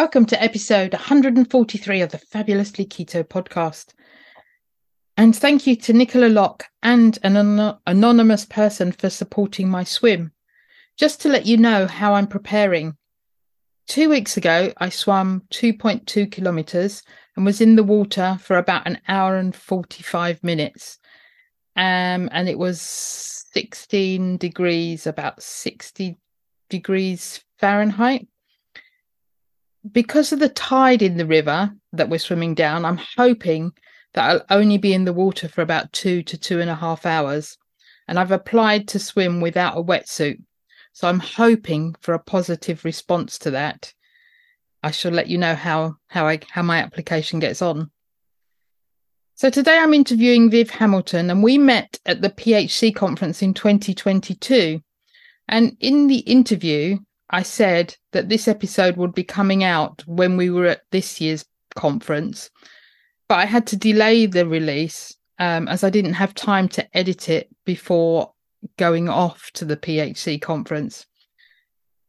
Welcome to episode 143 of the Fabulously Keto podcast. And thank you to Nicola Locke and an an- anonymous person for supporting my swim. Just to let you know how I'm preparing. Two weeks ago, I swam 2.2 kilometers and was in the water for about an hour and 45 minutes. Um, and it was 16 degrees, about 60 degrees Fahrenheit because of the tide in the river that we're swimming down, I'm hoping that I'll only be in the water for about two to two and a half hours. And I've applied to swim without a wetsuit. So I'm hoping for a positive response to that. I shall let you know how, how I how my application gets on. So today I'm interviewing Viv Hamilton and we met at the PHC conference in 2022. And in the interview, I said that this episode would be coming out when we were at this year's conference, but I had to delay the release um, as I didn't have time to edit it before going off to the PHC conference.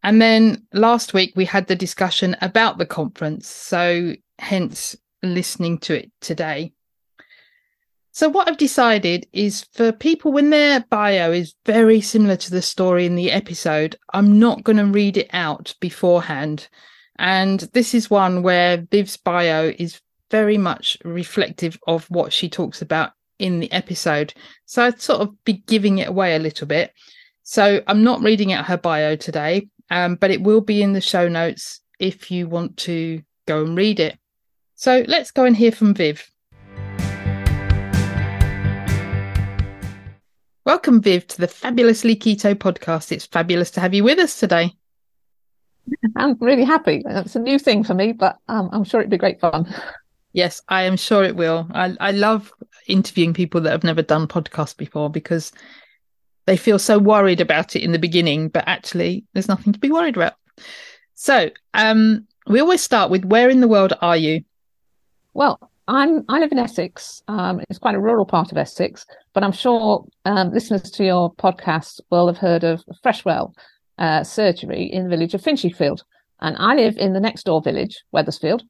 And then last week we had the discussion about the conference, so hence listening to it today. So, what I've decided is for people when their bio is very similar to the story in the episode, I'm not going to read it out beforehand. And this is one where Viv's bio is very much reflective of what she talks about in the episode. So, I'd sort of be giving it away a little bit. So, I'm not reading out her bio today, um, but it will be in the show notes if you want to go and read it. So, let's go and hear from Viv. Welcome, Viv, to the Fabulously Keto podcast. It's fabulous to have you with us today. I'm really happy. It's a new thing for me, but um, I'm sure it'd be great fun. Yes, I am sure it will. I, I love interviewing people that have never done podcasts before because they feel so worried about it in the beginning, but actually, there's nothing to be worried about. So, um, we always start with where in the world are you? Well, I'm I live in Essex. Um, it's quite a rural part of Essex, but I'm sure um, listeners to your podcast will have heard of Freshwell uh, surgery in the village of Finchingfield, and I live in the next door village, Wethersfield.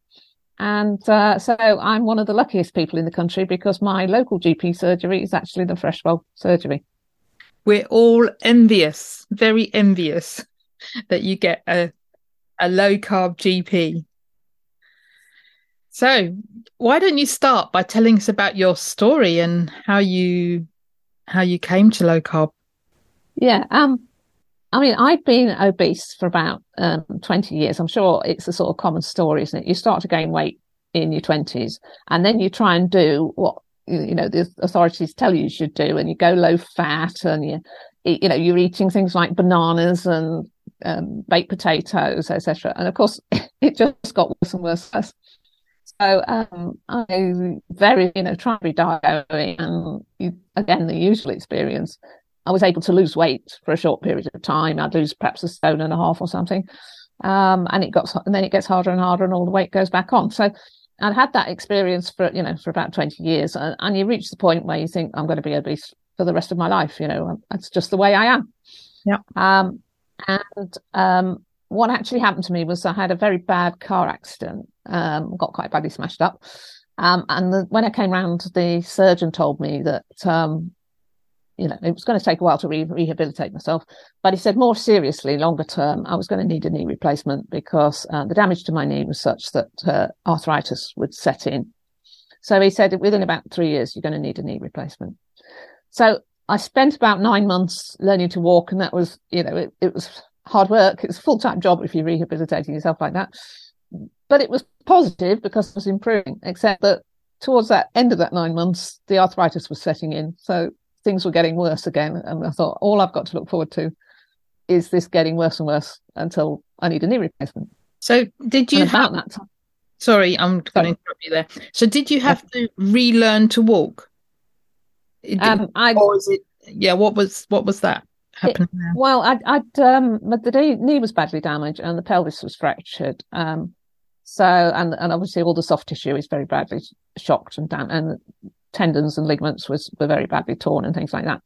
And uh, so I'm one of the luckiest people in the country because my local GP surgery is actually the Freshwell surgery. We're all envious, very envious that you get a a low carb GP. So, why don't you start by telling us about your story and how you how you came to low carb? Yeah, um, I mean, I've been obese for about um, 20 years. I'm sure it's a sort of common story, isn't it? You start to gain weight in your 20s, and then you try and do what you know the authorities tell you you should do, and you go low fat, and you you know you're eating things like bananas and um, baked potatoes, etc. And of course, it just got worse and worse. So um, I very, you know, try to be dieting and you, again, the usual experience. I was able to lose weight for a short period of time. I'd lose perhaps a stone and a half or something. Um, and it got, and then it gets harder and harder and all the weight goes back on. So I'd had that experience for, you know, for about 20 years. And, and you reach the point where you think, I'm going to be obese for the rest of my life. You know, that's just the way I am. Yeah. Um, and, um, what actually happened to me was I had a very bad car accident, um, got quite badly smashed up. Um, and the, when I came round, the surgeon told me that, um, you know, it was going to take a while to re- rehabilitate myself. But he said more seriously, longer term, I was going to need a knee replacement because uh, the damage to my knee was such that uh, arthritis would set in. So he said within about three years, you're going to need a knee replacement. So I spent about nine months learning to walk, and that was, you know, it, it was hard work. It's a full time job if you're rehabilitating yourself like that. But it was positive because it was improving, except that towards that end of that nine months, the arthritis was setting in. So things were getting worse again. And I thought, all I've got to look forward to is this getting worse and worse until I need a knee replacement. So did you and have about that time? sorry, I'm going to interrupt you there. So did you have to relearn to walk? Um, I or is it yeah, what was what was that happening there? Well, I'd, I'd um, but the knee, knee was badly damaged and the pelvis was fractured. Um, so and and obviously all the soft tissue is very badly shocked and dam- and tendons and ligaments was were very badly torn and things like that.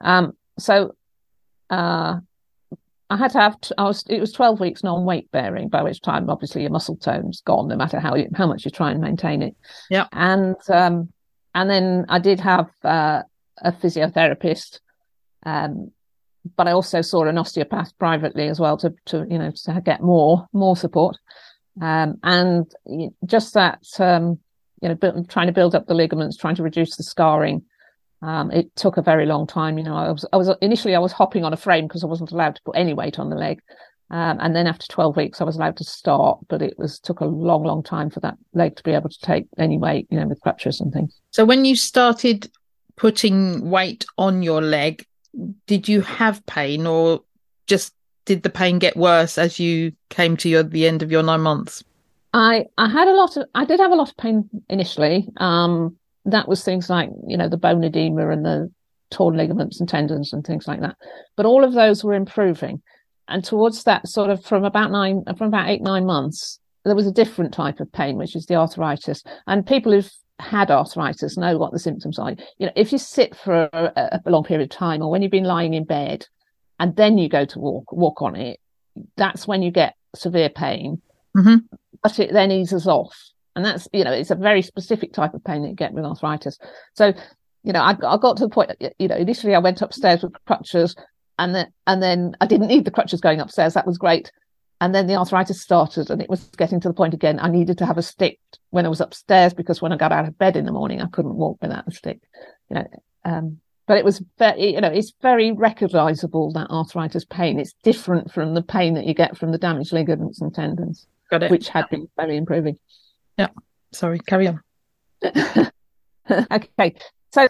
Um, so uh, I had to have t- I was it was twelve weeks non weight bearing by which time obviously your muscle tone's gone no matter how you, how much you try and maintain it. Yeah. and um, and then I did have uh, a physiotherapist. Um, but I also saw an osteopath privately as well to, to you know, to get more, more support. Um, and just that, um, you know, trying to build up the ligaments, trying to reduce the scarring. Um, it took a very long time. You know, I was, I was initially I was hopping on a frame because I wasn't allowed to put any weight on the leg. Um, and then after 12 weeks, I was allowed to start, but it was took a long, long time for that leg to be able to take any weight, you know, with crutches and things. So when you started putting weight on your leg, did you have pain or just did the pain get worse as you came to your the end of your nine months? I I had a lot of I did have a lot of pain initially. Um, that was things like you know the bone edema and the torn ligaments and tendons and things like that. But all of those were improving, and towards that sort of from about nine from about eight nine months, there was a different type of pain, which is the arthritis. And people who've had arthritis know what the symptoms are. You know, if you sit for a, a long period of time, or when you've been lying in bed, and then you go to walk walk on it, that's when you get severe pain Mhm. but it then eases off. And that's, you know, it's a very specific type of pain that you get with arthritis. So, you know, I, I got to the point, you know, initially I went upstairs with crutches and then, and then I didn't need the crutches going upstairs. That was great. And then the arthritis started and it was getting to the point again. I needed to have a stick when I was upstairs because when I got out of bed in the morning, I couldn't walk without a stick, you know, um, but it was very, you know, it's very recognizable that arthritis pain. It's different from the pain that you get from the damaged ligaments and tendons Got it. which had been very improving. Yeah. Sorry, carry on. okay, so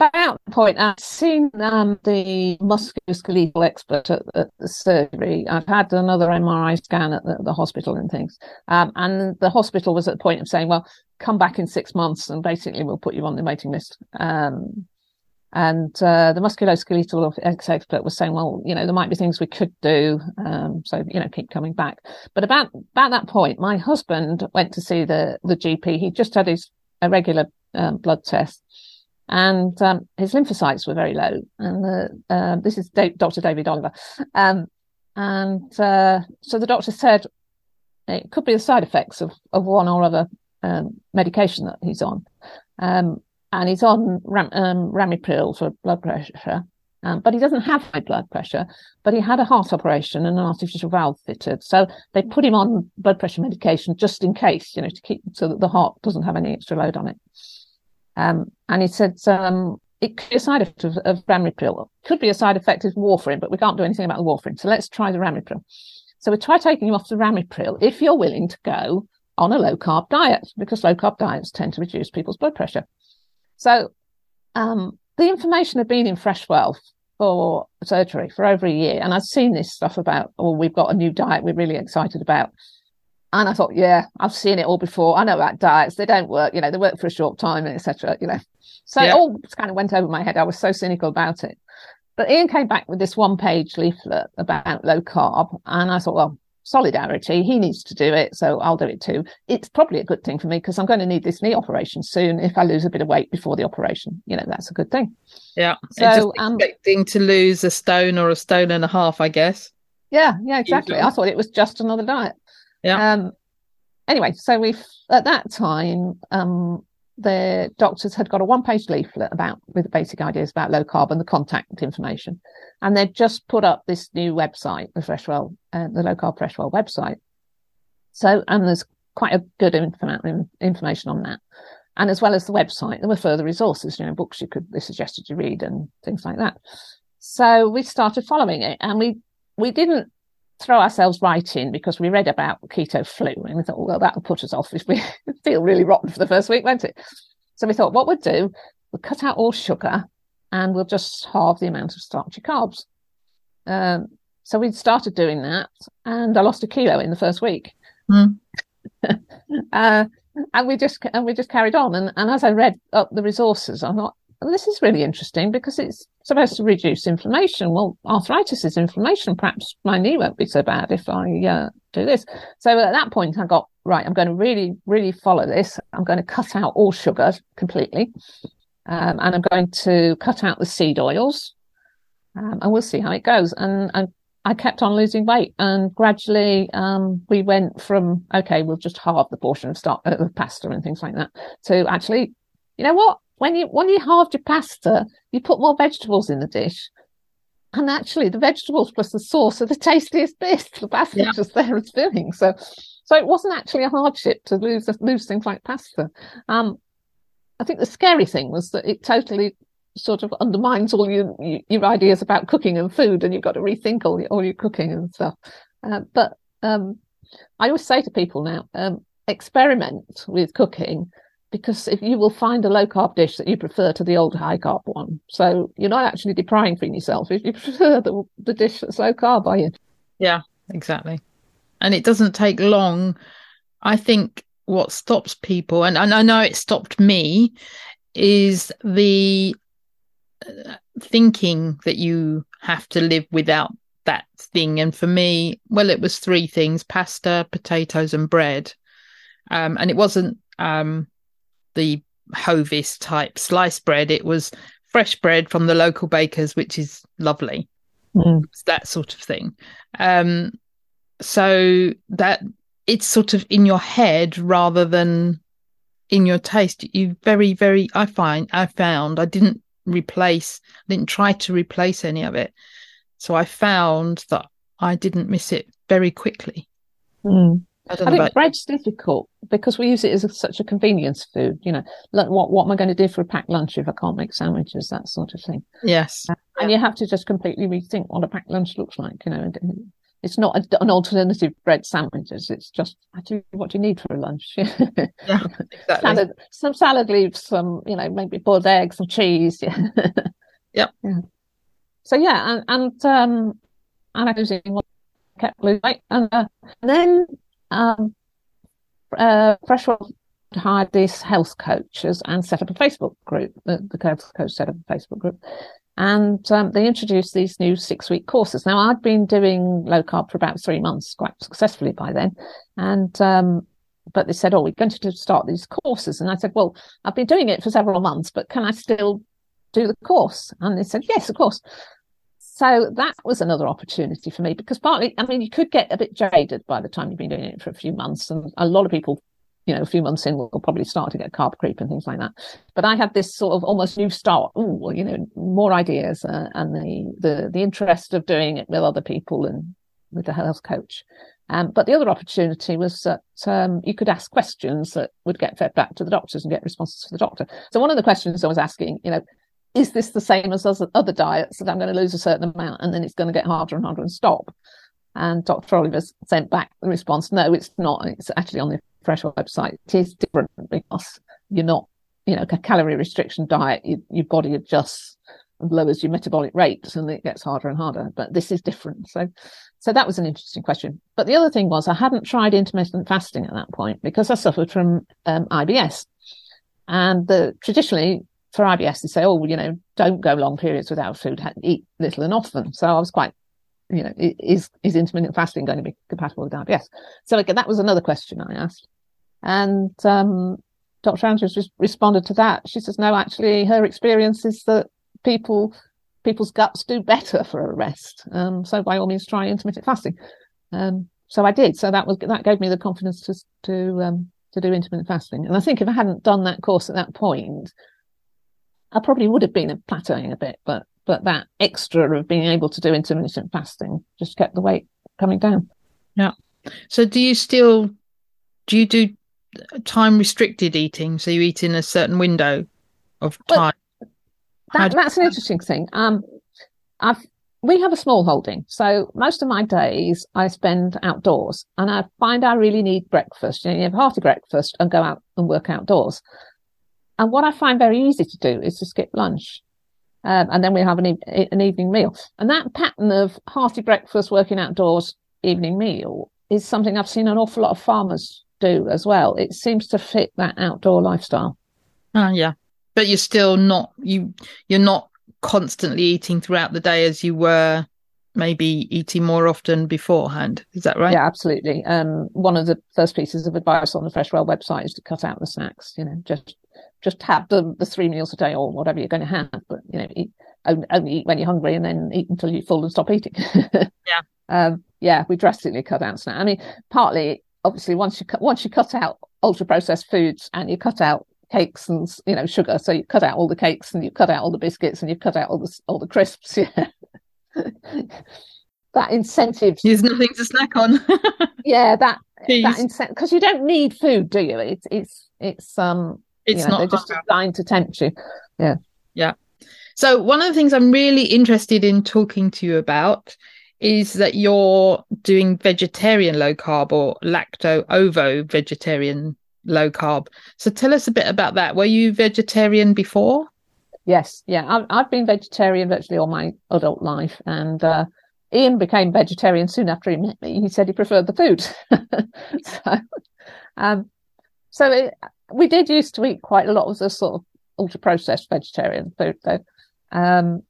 about the point, I've seen um, the musculoskeletal expert at, at, the surgery. I've had another MRI scan at the, the hospital and things, um, and the hospital was at the point of saying, "Well, come back in six months, and basically we'll put you on the waiting list." Um, and uh, the musculoskeletal expert was saying, "Well, you know, there might be things we could do, um, so you know, keep coming back." But about about that point, my husband went to see the the GP. He just had his a regular um, blood test, and um, his lymphocytes were very low. And uh, this is da- Dr. David Oliver, um, and uh, so the doctor said it could be the side effects of of one or other um, medication that he's on. Um, and he's on ram, um, Ramipril for blood pressure, um, but he doesn't have high blood pressure. But he had a heart operation and an artificial valve fitted, so they put him on blood pressure medication just in case, you know, to keep so that the heart doesn't have any extra load on it. Um, and he said um, it could be a side effect of, of Ramipril. Could be a side effect of warfarin, but we can't do anything about the warfarin. So let's try the Ramipril. So we try taking him off the Ramipril if you're willing to go on a low carb diet, because low carb diets tend to reduce people's blood pressure. So um, the information had been in Freshwell for surgery for over a year, and I'd seen this stuff about, oh, we've got a new diet we're really excited about. And I thought, yeah, I've seen it all before. I know about diets; they don't work. You know, they work for a short time, and etc. You know, so Yeah. it all kind of went over my head. I was so cynical about it. But Ian came back with this one-page leaflet about low carb, and I thought, well, solidarity. He needs to do it, so I'll do it too. It's probably a good thing for me because I'm going to need this knee operation soon. If I lose a bit of weight before the operation, you know, that's a good thing. Yeah. So, um, expecting to lose a stone or a stone and a half, I guess. Yeah, yeah, exactly. I thought it was just another diet. Yeah. Um, anyway, so we at that time um, the doctors had got a one page leaflet about with basic ideas about low carb and the contact information. And they'd just put up this new website, the Freshwell, uh, the low carb Freshwell website. So, and there's quite a good inform- information on that. And as well as the website, there were further resources, you know, books you could, they suggested you read and things like that. So we started following it and we, we didn't throw ourselves right in because we read about keto flu and we thought, well, that'll put us off if we feel really rotten for the first week, won't it? So we thought, what we'd do, we'll cut out all sugar and we'll just halve the amount of starchy carbs. Um, so we started doing that and I lost a kilo in the first week. Mm. uh, and we just and we just carried on. And, and as I read up the resources, I thought, well, this is really interesting because it's supposed to reduce inflammation. Well, arthritis is inflammation. Perhaps my knee won't be so bad if I uh, do this. So at that point, I got right. I'm going to really, really follow this. I'm going to cut out all sugar completely, um, and I'm going to cut out the seed oils, um, and we'll see how it goes. And and I kept on losing weight, and gradually um, we went from okay, we'll just halve the portion of, stock, uh, of pasta and things like that to actually, you know what? When you when you halved your pasta, you put more vegetables in the dish, and actually the vegetables plus the sauce are the tastiest bit. The pasta yeah. just there as filling. So, so it wasn't actually a hardship to lose lose things like pasta. Um, I think the scary thing was that it totally sort of undermines all your your ideas about cooking and food, and you've got to rethink all your, all your cooking and stuff. Uh, but um, I always say to people now, um, experiment with cooking because if you will find a low carb dish that you prefer to the old high carb one, so you're not actually depriving yourself if you prefer the, the dish that's low carb, are you? Yeah, exactly. And it doesn't take long. I think what stops people, and, and I know it stopped me, is the thinking that you have to live without that thing. And for me, well, it was three things pasta, potatoes, and bread. Um, and it wasn't um, the Hovis type sliced bread, it was fresh bread from the local bakers, which is lovely. Mm. that sort of thing. Um, so that it's sort of in your head rather than in your taste. You very, very, I find, I found I didn't replace, I didn't try to replace any of it. So I found that I didn't miss it very quickly. Mm. I, I think about... bread's difficult because we use it as a, such a convenience food. You know, like what what am I going to do for a packed lunch if I can't make sandwiches? That sort of thing. Yes, uh, and yeah. you have to just completely rethink what a packed lunch looks like. You know, it's not a, an alternative bread sandwiches. It's just actually what you need for a lunch. yeah, exactly. Salad, some salad leaves, some you know maybe boiled eggs, some cheese. Yeah. yep. Yeah. So yeah, and and um, and I was eating kept losing weight, and, uh, and then um, uh, Freshwell hired these health coaches and set up a Facebook group. The, the health coach set up a Facebook group, and um, they introduced these new six week courses. Now, I'd been doing low carb for about three months quite successfully by then. And, um, but they said, Oh, we're going to start these courses. And I said, Well, I've been doing it for several months, but can I still do the course? And they said, Yes, of course. So that was another opportunity for me because partly, I mean, you could get a bit jaded by the time you've been doing it for a few months. And a lot of people you know, a few months in, we'll probably start to get carb creep and things like that. But I had this sort of almost new start. Oh, you know, more ideas uh, and the, the the interest of doing it with other people and with the health coach. Um, but the other opportunity was that um, you could ask questions that would get fed back to the doctors and get responses to the doctor. So one of the questions I was asking, you know, is this the same as other diets that I'm going to lose a certain amount and then it's going to get harder and harder and stop? And Dr. Oliver sent back the response, no, it's not. It's actually on the Freshwell website. It is different because you're not, you know, a calorie restriction diet, you, your body adjusts and lowers your metabolic rates and it gets harder and harder. But this is different. So, so that was an interesting question. But the other thing was I hadn't tried intermittent fasting at that point because I suffered from um, IBS. And the, traditionally for IBS, they say, oh, you know, don't go long periods without food, eat little and often. So I was quite you know, is is intermittent fasting going to be compatible with IBS? So again, that was another question I asked, and um, Dr. Andrews responded to that. She says, no, actually, her experience is that people people's guts do better for a rest. Um, so by all means, try intermittent fasting. Um, so I did. So that was that gave me the confidence to to um, to do intermittent fasting. And I think if I hadn't done that course at that point, I probably would have been plateauing a bit, but but that extra of being able to do intermittent fasting just kept the weight coming down. Yeah. So do you still do you do time restricted eating? So you eat in a certain window of time? Well, that, that's an interesting thing. Um, I've we have a small holding, so most of my days I spend outdoors, and I find I really need breakfast. You know, you have a breakfast and go out and work outdoors. And what I find very easy to do is to skip lunch. Um, and then we have an, e- an evening meal. And that pattern of hearty breakfast, working outdoors, evening meal is something I've seen an awful lot of farmers do as well. It seems to fit that outdoor lifestyle. Oh yeah, but you're still not you you're not constantly eating throughout the day as you were maybe eating more often beforehand. Is that right? Yeah, absolutely. Um, one of the first pieces of advice on the Freshwell website is to cut out the snacks. You know, just just have the, the three meals a day or whatever you're going to have, but you know, eat, only, eat when you're hungry and then eat until you're full and stop eating. yeah. Um, yeah, we drastically cut out snacks. I mean, partly, obviously, once you cut, once you cut out ultra processed foods and you cut out cakes and you know sugar, so you cut out all the cakes and you cut out all the biscuits and you cut out all the all the crisps. Yeah, that incentive. There's nothing to snack on. yeah, that Jeez. that incentive because you don't need food, do you? It's it's it's um it's know, not they're just designed to tempt you. Yeah. Yeah. So one of the things I'm really interested in talking to you about is that you're doing vegetarian low carb or lacto ovo vegetarian low carb. So tell us a bit about that. Were you vegetarian before? Yes, yeah, I've, I've been vegetarian virtually all my adult life, and uh, Ian became vegetarian soon after he met me. He said he preferred the food, so um, so it, we did used to eat quite a lot of the sort of ultra processed vegetarian food, though, um,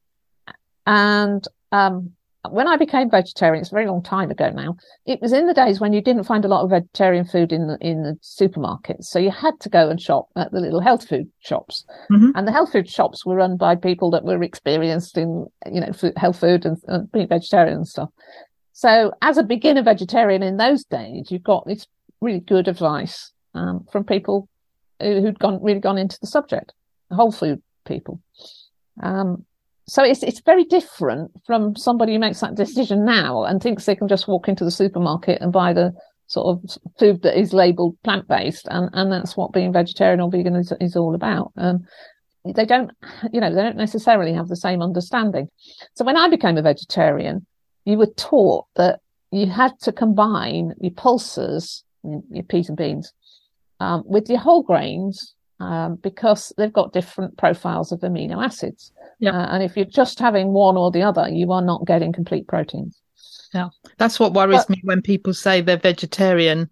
and um, when I became vegetarian, it's a very long time ago now. It was in the days when you didn't find a lot of vegetarian food in the, in the supermarkets, so you had to go and shop at the little health food shops, mm-hmm. and the health food shops were run by people that were experienced in you know food, health food and, and being vegetarian and stuff. So, as a beginner vegetarian in those days, you got this really good advice um, from people who'd gone really gone into the subject, whole food people. Um, so it's it's very different from somebody who makes that decision now and thinks they can just walk into the supermarket and buy the sort of food that is labeled plant based, and and that's what being vegetarian or vegan is, is all about. Um, they don't, you know, they don't necessarily have the same understanding. So when I became a vegetarian, you were taught that you had to combine your pulses, your peas and beans, um, with your whole grains um, because they've got different profiles of amino acids. Yeah. Uh, and if you're just having one or the other, you are not getting complete proteins. Yeah. That's what worries but, me when people say they're vegetarian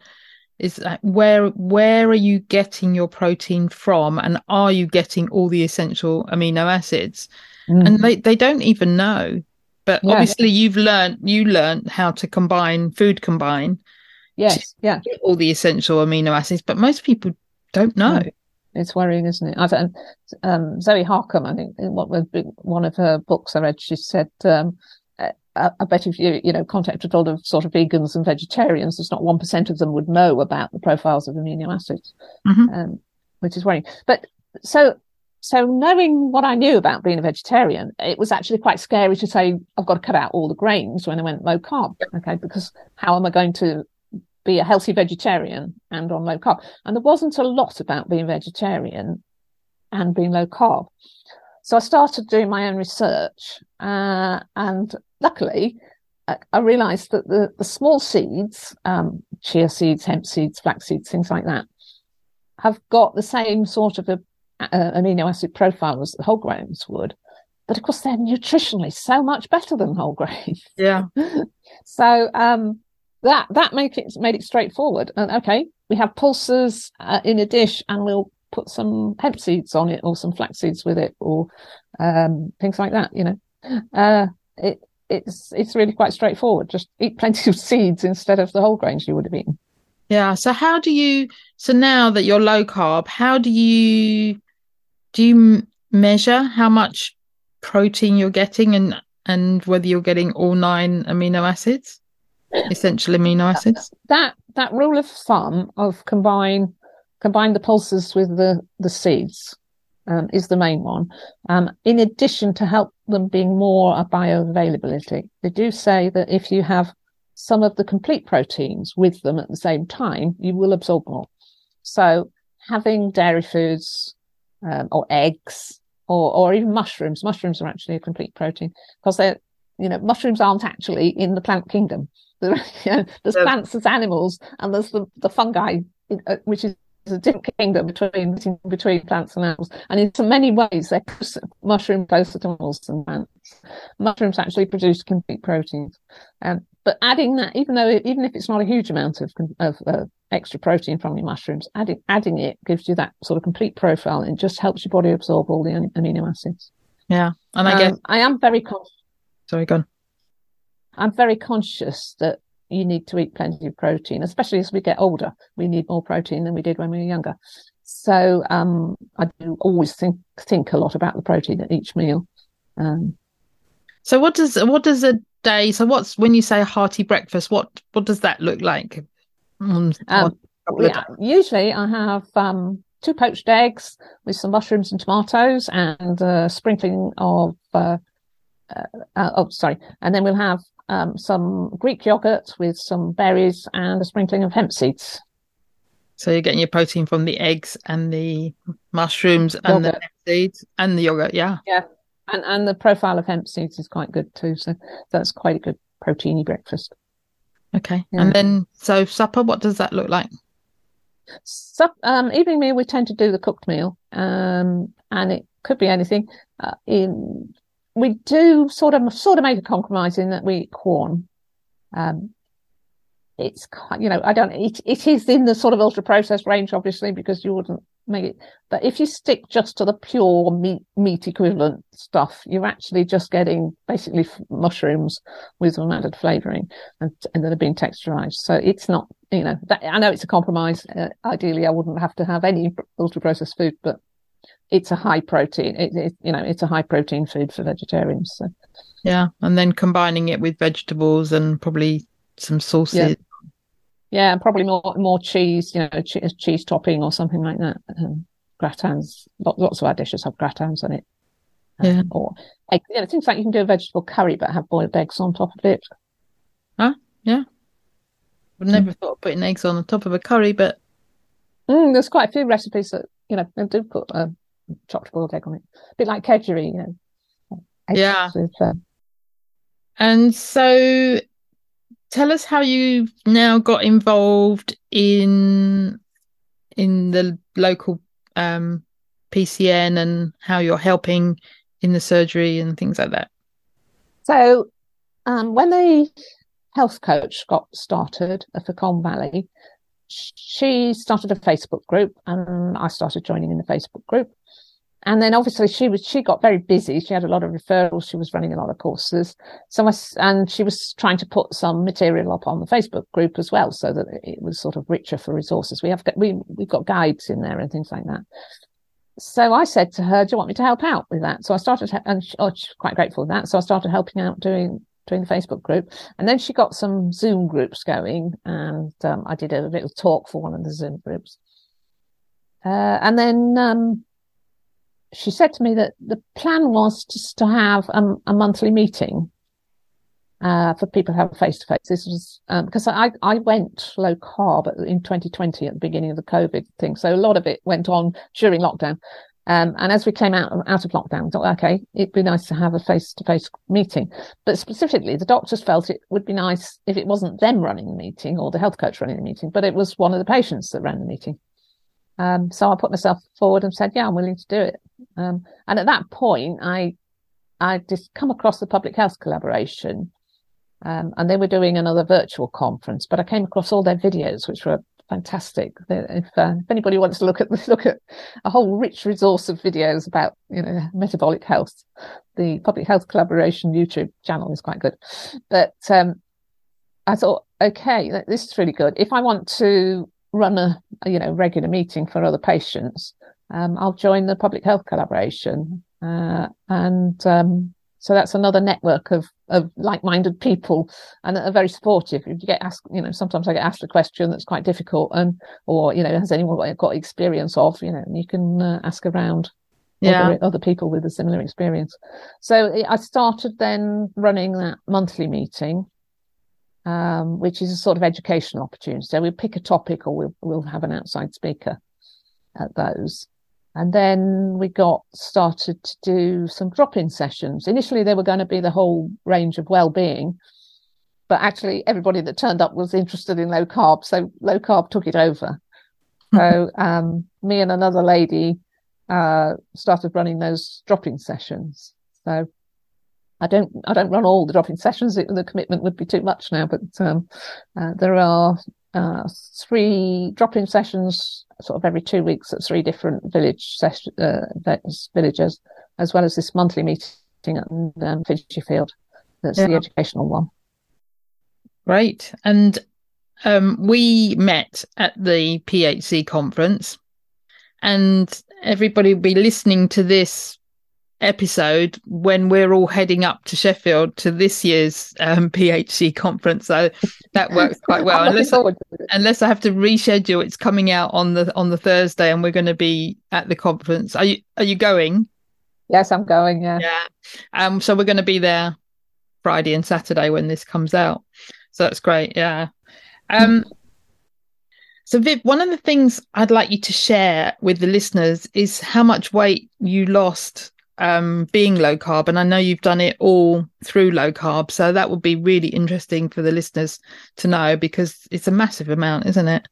is where where are you getting your protein from and are you getting all the essential amino acids? Mm. And they, they don't even know. But yeah. obviously you've learned you learned how to combine food combine. Yes, yeah. All the essential amino acids, but most people don't know. It's worrying, isn't it? I've um, Zoe Harcombe, I think, in one of her books I read, she said, um, I, I, bet if you, you know, contacted a lot of sort of vegans and vegetarians, there's not 1% of them would know about the profiles of amino acids, mm-hmm. um, which is worrying. But so, so knowing what I knew about being a vegetarian, it was actually quite scary to say, I've got to cut out all the grains when I went low carb. Okay. Because how am I going to be a healthy vegetarian and on low carb. And there wasn't a lot about being vegetarian and being low carb. So I started doing my own research, uh, and luckily, I, I realised that the, the small seeds, um, chia seeds, hemp seeds, flax seeds, things like that, have got the same sort of a, uh, amino acid profile as the whole grains would. But of course, they're nutritionally so much better than whole grains. Yeah. so um, that that make it made it straightforward. And okay, we have pulses uh, in a dish, and we'll put some hemp seeds on it, or some flax seeds with it, or um, things like that. You know, uh, it it's it's really quite straightforward. Just eat plenty of seeds instead of the whole grains you would have eaten. Yeah. So how do you? So now that you're low carb, how do you do you measure how much protein you're getting and and whether you're getting all nine amino acids? Essential amino acids? That that rule of thumb of combine combine the pulses with the, the seeds um, is the main one. Um, in addition to help them being more a bioavailability, they do say that if you have some of the complete proteins with them at the same time, you will absorb more. So having dairy foods um, or eggs or, or even mushrooms, mushrooms are actually a complete protein because they're, you know, mushrooms aren't actually in the plant kingdom. you know, there's plants, there's animals, and there's the, the fungi, which is a different kingdom between between plants and animals, and in so many ways, they're mushrooms closer to animals than plants. Mushrooms actually produce complete proteins, um, but adding that, even though even if it's not a huge amount of of uh, extra protein from your mushrooms, adding adding it gives you that sort of complete profile and just helps your body absorb all the amino acids. Yeah, and I um, guess I am very conscious. Sorry, go on. I'm very conscious that you need to eat plenty of protein, especially as we get older. We need more protein than we did when we were younger. So um, I do always think think a lot about the protein at each meal. Um, so what does what does a day? So what's when you say a hearty breakfast? What what does that look like? Um, yeah, usually I have um, two poached eggs with some mushrooms and tomatoes and a sprinkling of uh, uh, oh sorry, and then we'll have um, some Greek yogurt with some berries and a sprinkling of hemp seeds. So you're getting your protein from the eggs and the mushrooms and the hemp seeds and the yogurt, yeah. Yeah. And and the profile of hemp seeds is quite good too. So that's quite a good proteiny breakfast. Okay. Yeah. And then so supper, what does that look like? Sup, um, evening meal, we tend to do the cooked meal, um, and it could be anything. Uh, in we do sort of sort of make a compromise in that we eat Quorn. Um, it's you know I don't it it is in the sort of ultra processed range obviously because you wouldn't make it but if you stick just to the pure meat meat equivalent stuff you're actually just getting basically mushrooms with some added flavoring and and that have been texturized so it's not you know that, I know it's a compromise uh, ideally I wouldn't have to have any ultra processed food but it's a high protein. It, it, you know, it's a high protein food for vegetarians. So. Yeah, and then combining it with vegetables and probably some sauces. Yeah, yeah and probably more more cheese. You know, cheese, cheese topping or something like that. Um, gratins. Lots of our dishes have gratins on it. Um, yeah. or egg, you know, things like you can do a vegetable curry but have boiled eggs on top of it. Huh? Yeah. I've never mm. thought of putting eggs on the top of a curry, but mm, there's quite a few recipes that you know they do put uh, chopped boiled egg on it. A bit like kedgeree, you know. Yeah. With, uh... And so tell us how you've now got involved in in the local um, PCN and how you're helping in the surgery and things like that. So um, when the health coach got started at Colne Valley, she started a Facebook group and I started joining in the Facebook group and then obviously she was she got very busy. She had a lot of referrals. She was running a lot of courses. So I, and she was trying to put some material up on the facebook group as well so that it was sort of richer for resources. We have we we've got guides in there and things like that. So i said to her do you want me to help out with that? So i started and she, oh, she's quite grateful for that. So i started helping out doing doing the facebook group. And then she got some zoom groups going and um, i did a little talk for one of the zoom groups. Uh, and then um, she said to me that the plan was just to have um, a monthly meeting uh, for people to have face to face. This was um, because I, I went low carb in 2020 at the beginning of the COVID thing. So a lot of it went on during lockdown. Um, and as we came out, out of lockdown, thought, okay, it'd be nice to have a face to face meeting. But specifically, the doctors felt it would be nice if it wasn't them running the meeting or the health coach running the meeting, but it was one of the patients that ran the meeting. Um, so I put myself forward and said, yeah, I'm willing to do it. Um, and at that point, I, I just come across the public health collaboration, um, and they were doing another virtual conference, but I came across all their videos, which were fantastic. If, uh, if anybody wants to look at look at a whole rich resource of videos about you know metabolic health, the public health collaboration YouTube channel is quite good. But um, I thought, okay, this is really good. If I want to run a, you know regular meeting for other patients, um, I'll join the public health collaboration, uh, and um, so that's another network of of like-minded people and are very supportive. If you get asked, you know, sometimes I get asked a question that's quite difficult, and or you know, has anyone got experience of, you know, you can uh, ask around. Yeah. Other, other people with a similar experience. So I started then running that monthly meeting, um, which is a sort of educational opportunity. So we pick a topic, or we'll we'll have an outside speaker at those. And then we got started to do some drop in sessions. Initially, they were going to be the whole range of well being, but actually, everybody that turned up was interested in low carb. So low carb took it over. so um, me and another lady uh, started running those drop in sessions. So I don't I don't run all the drop in sessions. It, the commitment would be too much now, but um, uh, there are uh, three drop in sessions sort of every two weeks at three different village ses- uh, villages, as well as this monthly meeting at um, Field. That's yeah. the educational one. Great. And um, we met at the PHC conference, and everybody will be listening to this episode when we're all heading up to Sheffield to this year's um, PHC conference. So that works quite well. unless, I, unless I have to reschedule, it's coming out on the on the Thursday, and we're going to be at the conference. Are you Are you going? Yes, I'm going. Yeah. Yeah. Um. So we're going to be there Friday and Saturday when this comes out. So that's great. Yeah. Um. So, Viv, one of the things I'd like you to share with the listeners is how much weight you lost um, being low carb. And I know you've done it all through low carb. So that would be really interesting for the listeners to know because it's a massive amount, isn't it?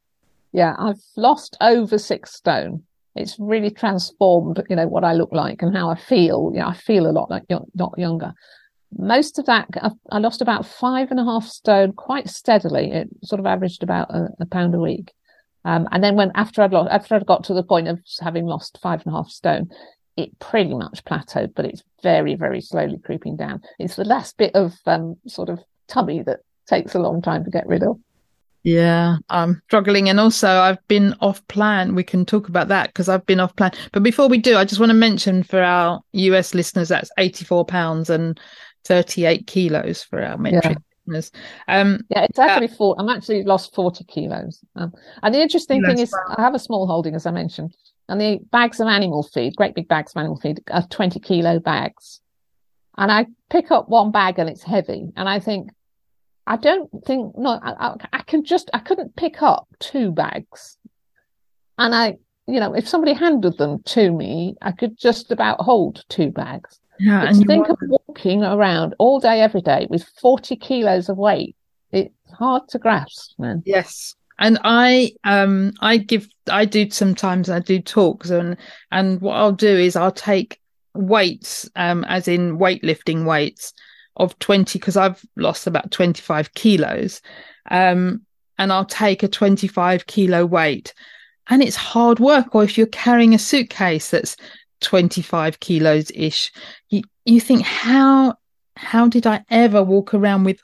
Yeah, I've lost over six stone. It's really transformed, you know, what I look like and how I feel. You know, I feel a lot like not younger. Most of that, I lost about five and a half stone quite steadily. It sort of averaged about a, a pound a week. Um, and then when after I'd lost, after I'd got to the point of having lost five and a half stone, it pretty much plateaued, but it's very, very slowly creeping down. It's the last bit of um, sort of tummy that takes a long time to get rid of. Yeah, I'm struggling. And also, I've been off plan. We can talk about that because I've been off plan. But before we do, I just want to mention for our US listeners, that's 84 pounds and 38 kilos for our metric yeah. listeners. Um, yeah, it's actually uh, four. I'm actually lost 40 kilos. Um, and the interesting thing is, I have a small holding, as I mentioned. And the bags of animal feed, great big bags of animal feed, are 20 kilo bags. And I pick up one bag and it's heavy. And I think, I don't think, no, I, I, can just, I couldn't pick up two bags. And I, you know, if somebody handed them to me, I could just about hold two bags. Yeah, but and think of walking around all day, every day with 40 kilos of weight. It's hard to grasp, man. Yes and i um i give i do sometimes i do talks and and what i'll do is i'll take weights um as in weightlifting weights of 20 because i've lost about 25 kilos. Um and i'll take a 25 kilo weight. And it's hard work or if you're carrying a suitcase that's 25 kilos ish you, you think how how did i ever walk around with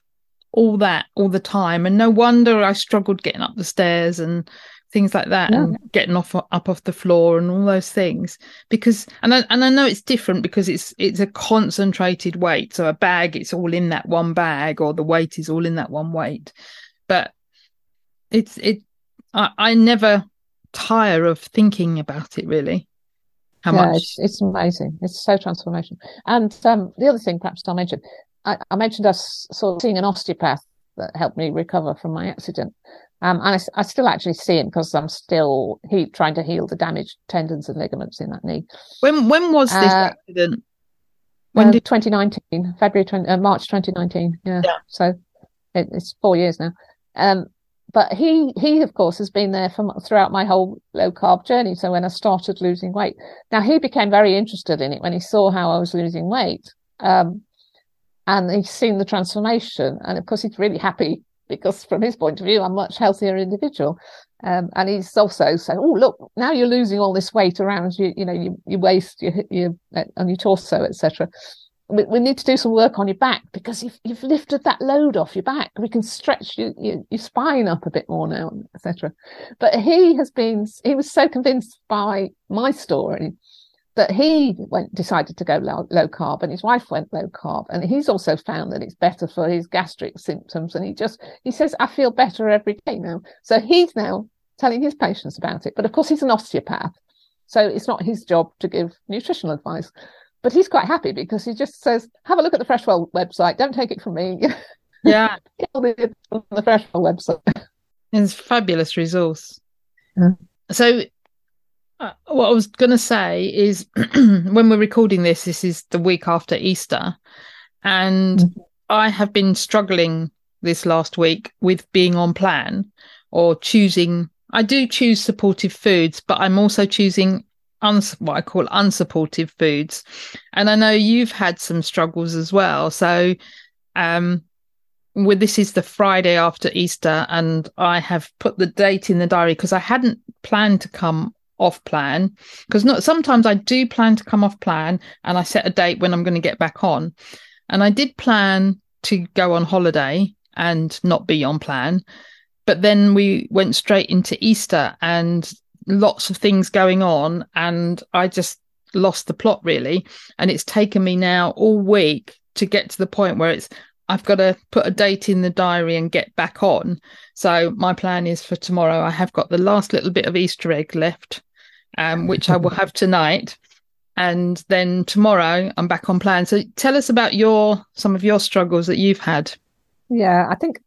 all that all the time and no wonder i struggled getting up the stairs and things like that yeah. and getting off up off the floor and all those things because and I, and I know it's different because it's it's a concentrated weight so a bag it's all in that one bag or the weight is all in that one weight. But it's it I, I never tire of thinking about it really how yeah, much it's, it's amazing. It's so transformational. And um the other thing perhaps i'll mention I, I, mentioned us sort of seeing an osteopath that helped me recover from my accident. Um, and I, I, still actually see him because I'm still he, trying to heal the damaged tendons and ligaments in that knee. When when was this uh, accident? When uh, did 2019, February 20, uh, March 2019. Yeah. yeah. So it, it's four years now. Um, but he he of course has been there from throughout my whole low carb journey. So when I started losing weight, now he became very interested in it when he saw how I was losing weight. Um, and he's seen the transformation. And of course, he's really happy because, from his point of view, I'm a much healthier individual. Um, and he's also saying, "Oh, look, now you're losing all this weight around you, you know, your, your waist, your, your on your torso, etc. We, we, need to do some work on your back because you've, you've lifted that load off your back. We can stretch your, your, your spine up a bit more now, etc." But he has been, he was so convinced by my story that he went decided to go low, low, carb and his wife went low carb. And he's also found that it's better for his gastric symptoms. And he just he says i feel better every day now. So he's now telling his patients about it. But of course he's an osteopath. So it's not his job to give nutritional advice. But he's quite happy because he just says have a look at the freshwell website. Don't take it from me. Yeah. The freshwell website. It's a fabulous resource yeah. so uh, what I was going to say is when we're recording this, this is the week after Easter. And mm-hmm. I have been struggling this last week with being on plan or choosing. I do choose supportive foods, but I'm also choosing uns- what I call unsupportive foods. And I know you've had some struggles as well. So, um, well, this is the Friday after Easter, and I have put the date in the diary because I hadn't planned to come off plan because not sometimes I do plan to come off plan and I set a date when I'm going to get back on. And I did plan to go on holiday and not be on plan. But then we went straight into Easter and lots of things going on. And I just lost the plot really. And it's taken me now all week to get to the point where it's, I've got to put a date in the diary and get back on. So my plan is for tomorrow. I have got the last little bit of Easter egg left um, which I will have tonight. And then tomorrow I'm back on plan. So tell us about your some of your struggles that you've had. Yeah, I think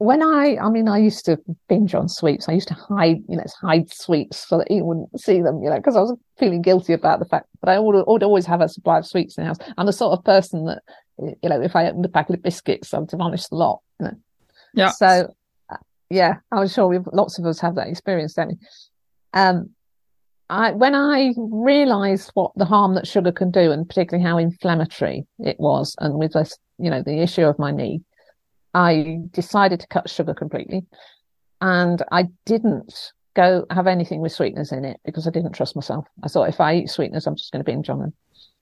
when I, I mean, I used to binge on sweets. I used to hide, you know, hide sweets so that he wouldn't see them, you know, because I was feeling guilty about the fact. But I would, would always have a supply of sweets in the house. I'm the sort of person that, you know, if I opened a packet of biscuits, I'd demolish the lot. You know? Yeah. So, uh, yeah, I'm sure we lots of us have that experience, don't we? Um, I, when I realised what the harm that sugar can do, and particularly how inflammatory it was, and with this, you know, the issue of my knee, I decided to cut sugar completely, and I didn't go have anything with sweeteners in it because I didn't trust myself. I thought if I eat sweeteners, I'm just going to binge on them,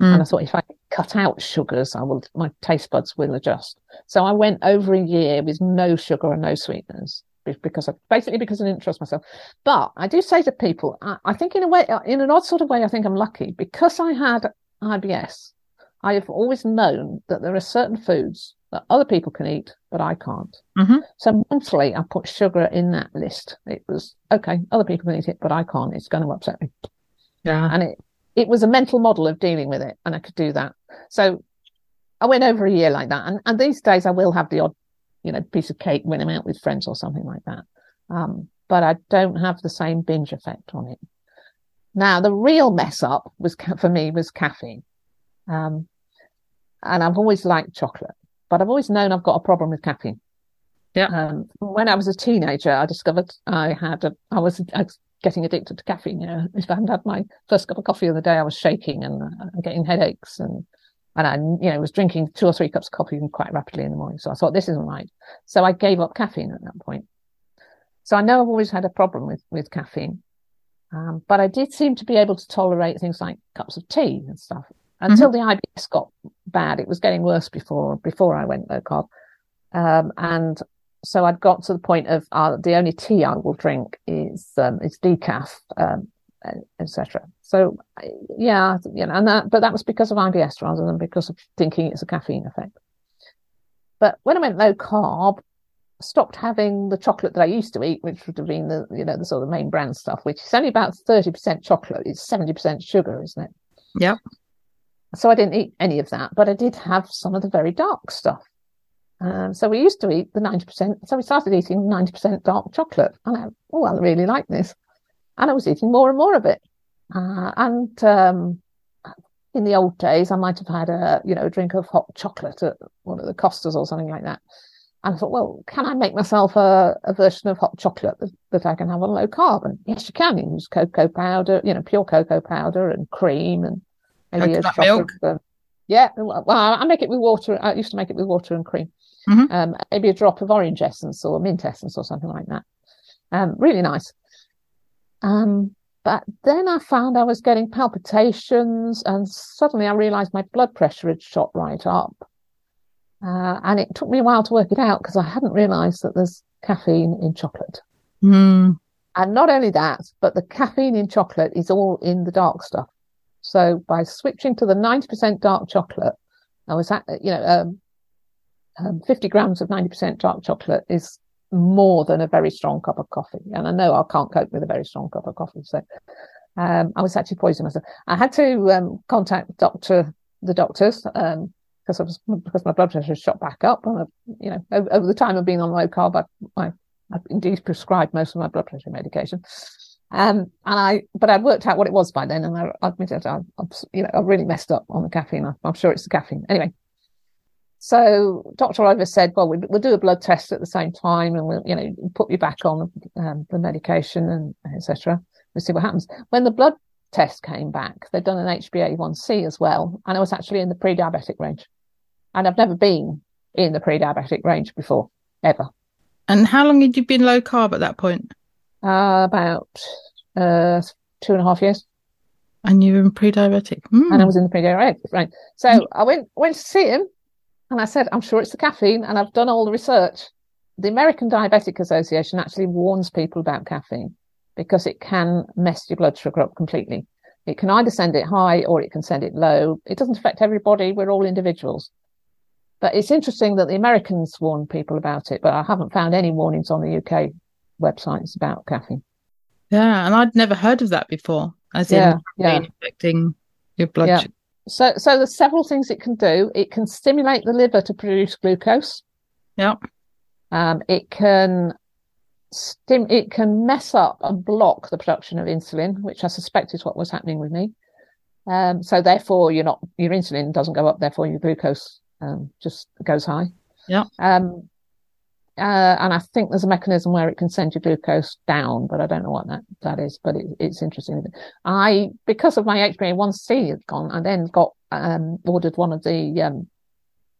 mm. and I thought if I cut out sugars, I will my taste buds will adjust. So I went over a year with no sugar and no sweeteners because I, basically because I didn't trust myself. But I do say to people, I, I, think in a way, in an odd sort of way, I think I'm lucky because I had IBS. I have always known that there are certain foods that other people can eat, but I can't. Mm-hmm. So mentally, I put sugar in that list. It was okay, other people can eat it, but I can't. It's going to upset me. Yeah, and it it was a mental model of dealing with it, and I could do that. So I went over a year like that, and and these days I will have the odd you know, piece of cake when I'm out with friends or something like that. Um, but I don't have the same binge effect on it. Now, the real mess up was for me was caffeine. Um, and I've always liked chocolate, but I've always known I've got a problem with caffeine. Yeah. Um, when I was a teenager, I discovered I had a, I was, I was getting addicted to caffeine. You know, if I hadn't had my first cup of coffee of the day, I was shaking and uh, getting headaches and and I, you know, was drinking two or three cups of coffee quite rapidly in the morning. So I thought this isn't right. So I gave up caffeine at that point. So I know I've always had a problem with with caffeine, um, but I did seem to be able to tolerate things like cups of tea and stuff until mm-hmm. the IBS got bad. It was getting worse before before I went low carb, um, and so I'd got to the point of uh, the only tea I will drink is um, is decaf, um, etc. So yeah, you know, and that, but that was because of IBS rather than because of thinking it's a caffeine effect. But when I went low carb, I stopped having the chocolate that I used to eat, which would have been the, you know, the sort of main brand stuff, which is only about 30% chocolate. It's 70% sugar, isn't it? Yeah. So I didn't eat any of that, but I did have some of the very dark stuff. Um, so we used to eat the 90%. So we started eating 90% dark chocolate. And I, oh, I really like this. And I was eating more and more of it. Uh, and um, in the old days, I might have had a you know a drink of hot chocolate at one of the Costas or something like that. And I thought, well, can I make myself a, a version of hot chocolate that, that, I can have on low carb? And yes, you can. You use cocoa powder, you know, pure cocoa powder and cream and maybe a milk. Of, yeah, well, I make it with water. I used to make it with water and cream. Mm-hmm. Um, maybe a drop of orange essence or mint essence or something like that. Um, really nice. Um, but then I found I was getting palpitations, and suddenly I realized my blood pressure had shot right up. Uh, and it took me a while to work it out because I hadn't realized that there's caffeine in chocolate. Mm. And not only that, but the caffeine in chocolate is all in the dark stuff. So by switching to the 90% dark chocolate, I was at, you know, um, um, 50 grams of 90% dark chocolate is more than a very strong cup of coffee. And I know I can't cope with a very strong cup of coffee. So um, I was actually poisoning myself. I had to um, contact doctor, the doctors, um, because I was because my blood pressure shot back up. And I, you know, over, over, the time of being on low carb, I, I, I've indeed prescribed most of my blood pressure medication. Um, and I, but I'd worked out what it was by then, and I admitted I, I, you know, I really messed up on the caffeine. I, am sure it's the caffeine. Anyway, so Dr. Oliver said, well, we'll, we'll, do a blood test at the same time, and we'll, you know, put you back on um, the medication and etc. We'll see what happens. When the blood test came back, they'd done an HbA1c as well, and I was actually in the pre-diabetic range, and I've never been in the pre-diabetic range before, ever. And how long had you been low carb at that point? Uh, about uh, two and a half years. And you were in pre-diabetic. Mm. And I was in the pre-diabetic, right? So mm. I went went to see him, and I said, "I'm sure it's the caffeine." And I've done all the research. The American Diabetic Association actually warns people about caffeine because it can mess your blood sugar up completely. It can either send it high or it can send it low. It doesn't affect everybody. We're all individuals. But it's interesting that the Americans warn people about it, but I haven't found any warnings on the UK websites about caffeine. Yeah, and I'd never heard of that before, as yeah, in yeah. affecting your blood yeah. sugar. So, so there's several things it can do. It can stimulate the liver to produce glucose. Yeah. Um, it can stim- it can mess up and block the production of insulin, which I suspect is what was happening with me. Um, so therefore, you're not your insulin doesn't go up. Therefore, your glucose um, just goes high. Yeah. Um, uh, and I think there's a mechanism where it can send your glucose down, but I don't know what that, that is, but it, it's interesting. I, because of my HbA1c had gone, I then got, um, ordered one of the, um,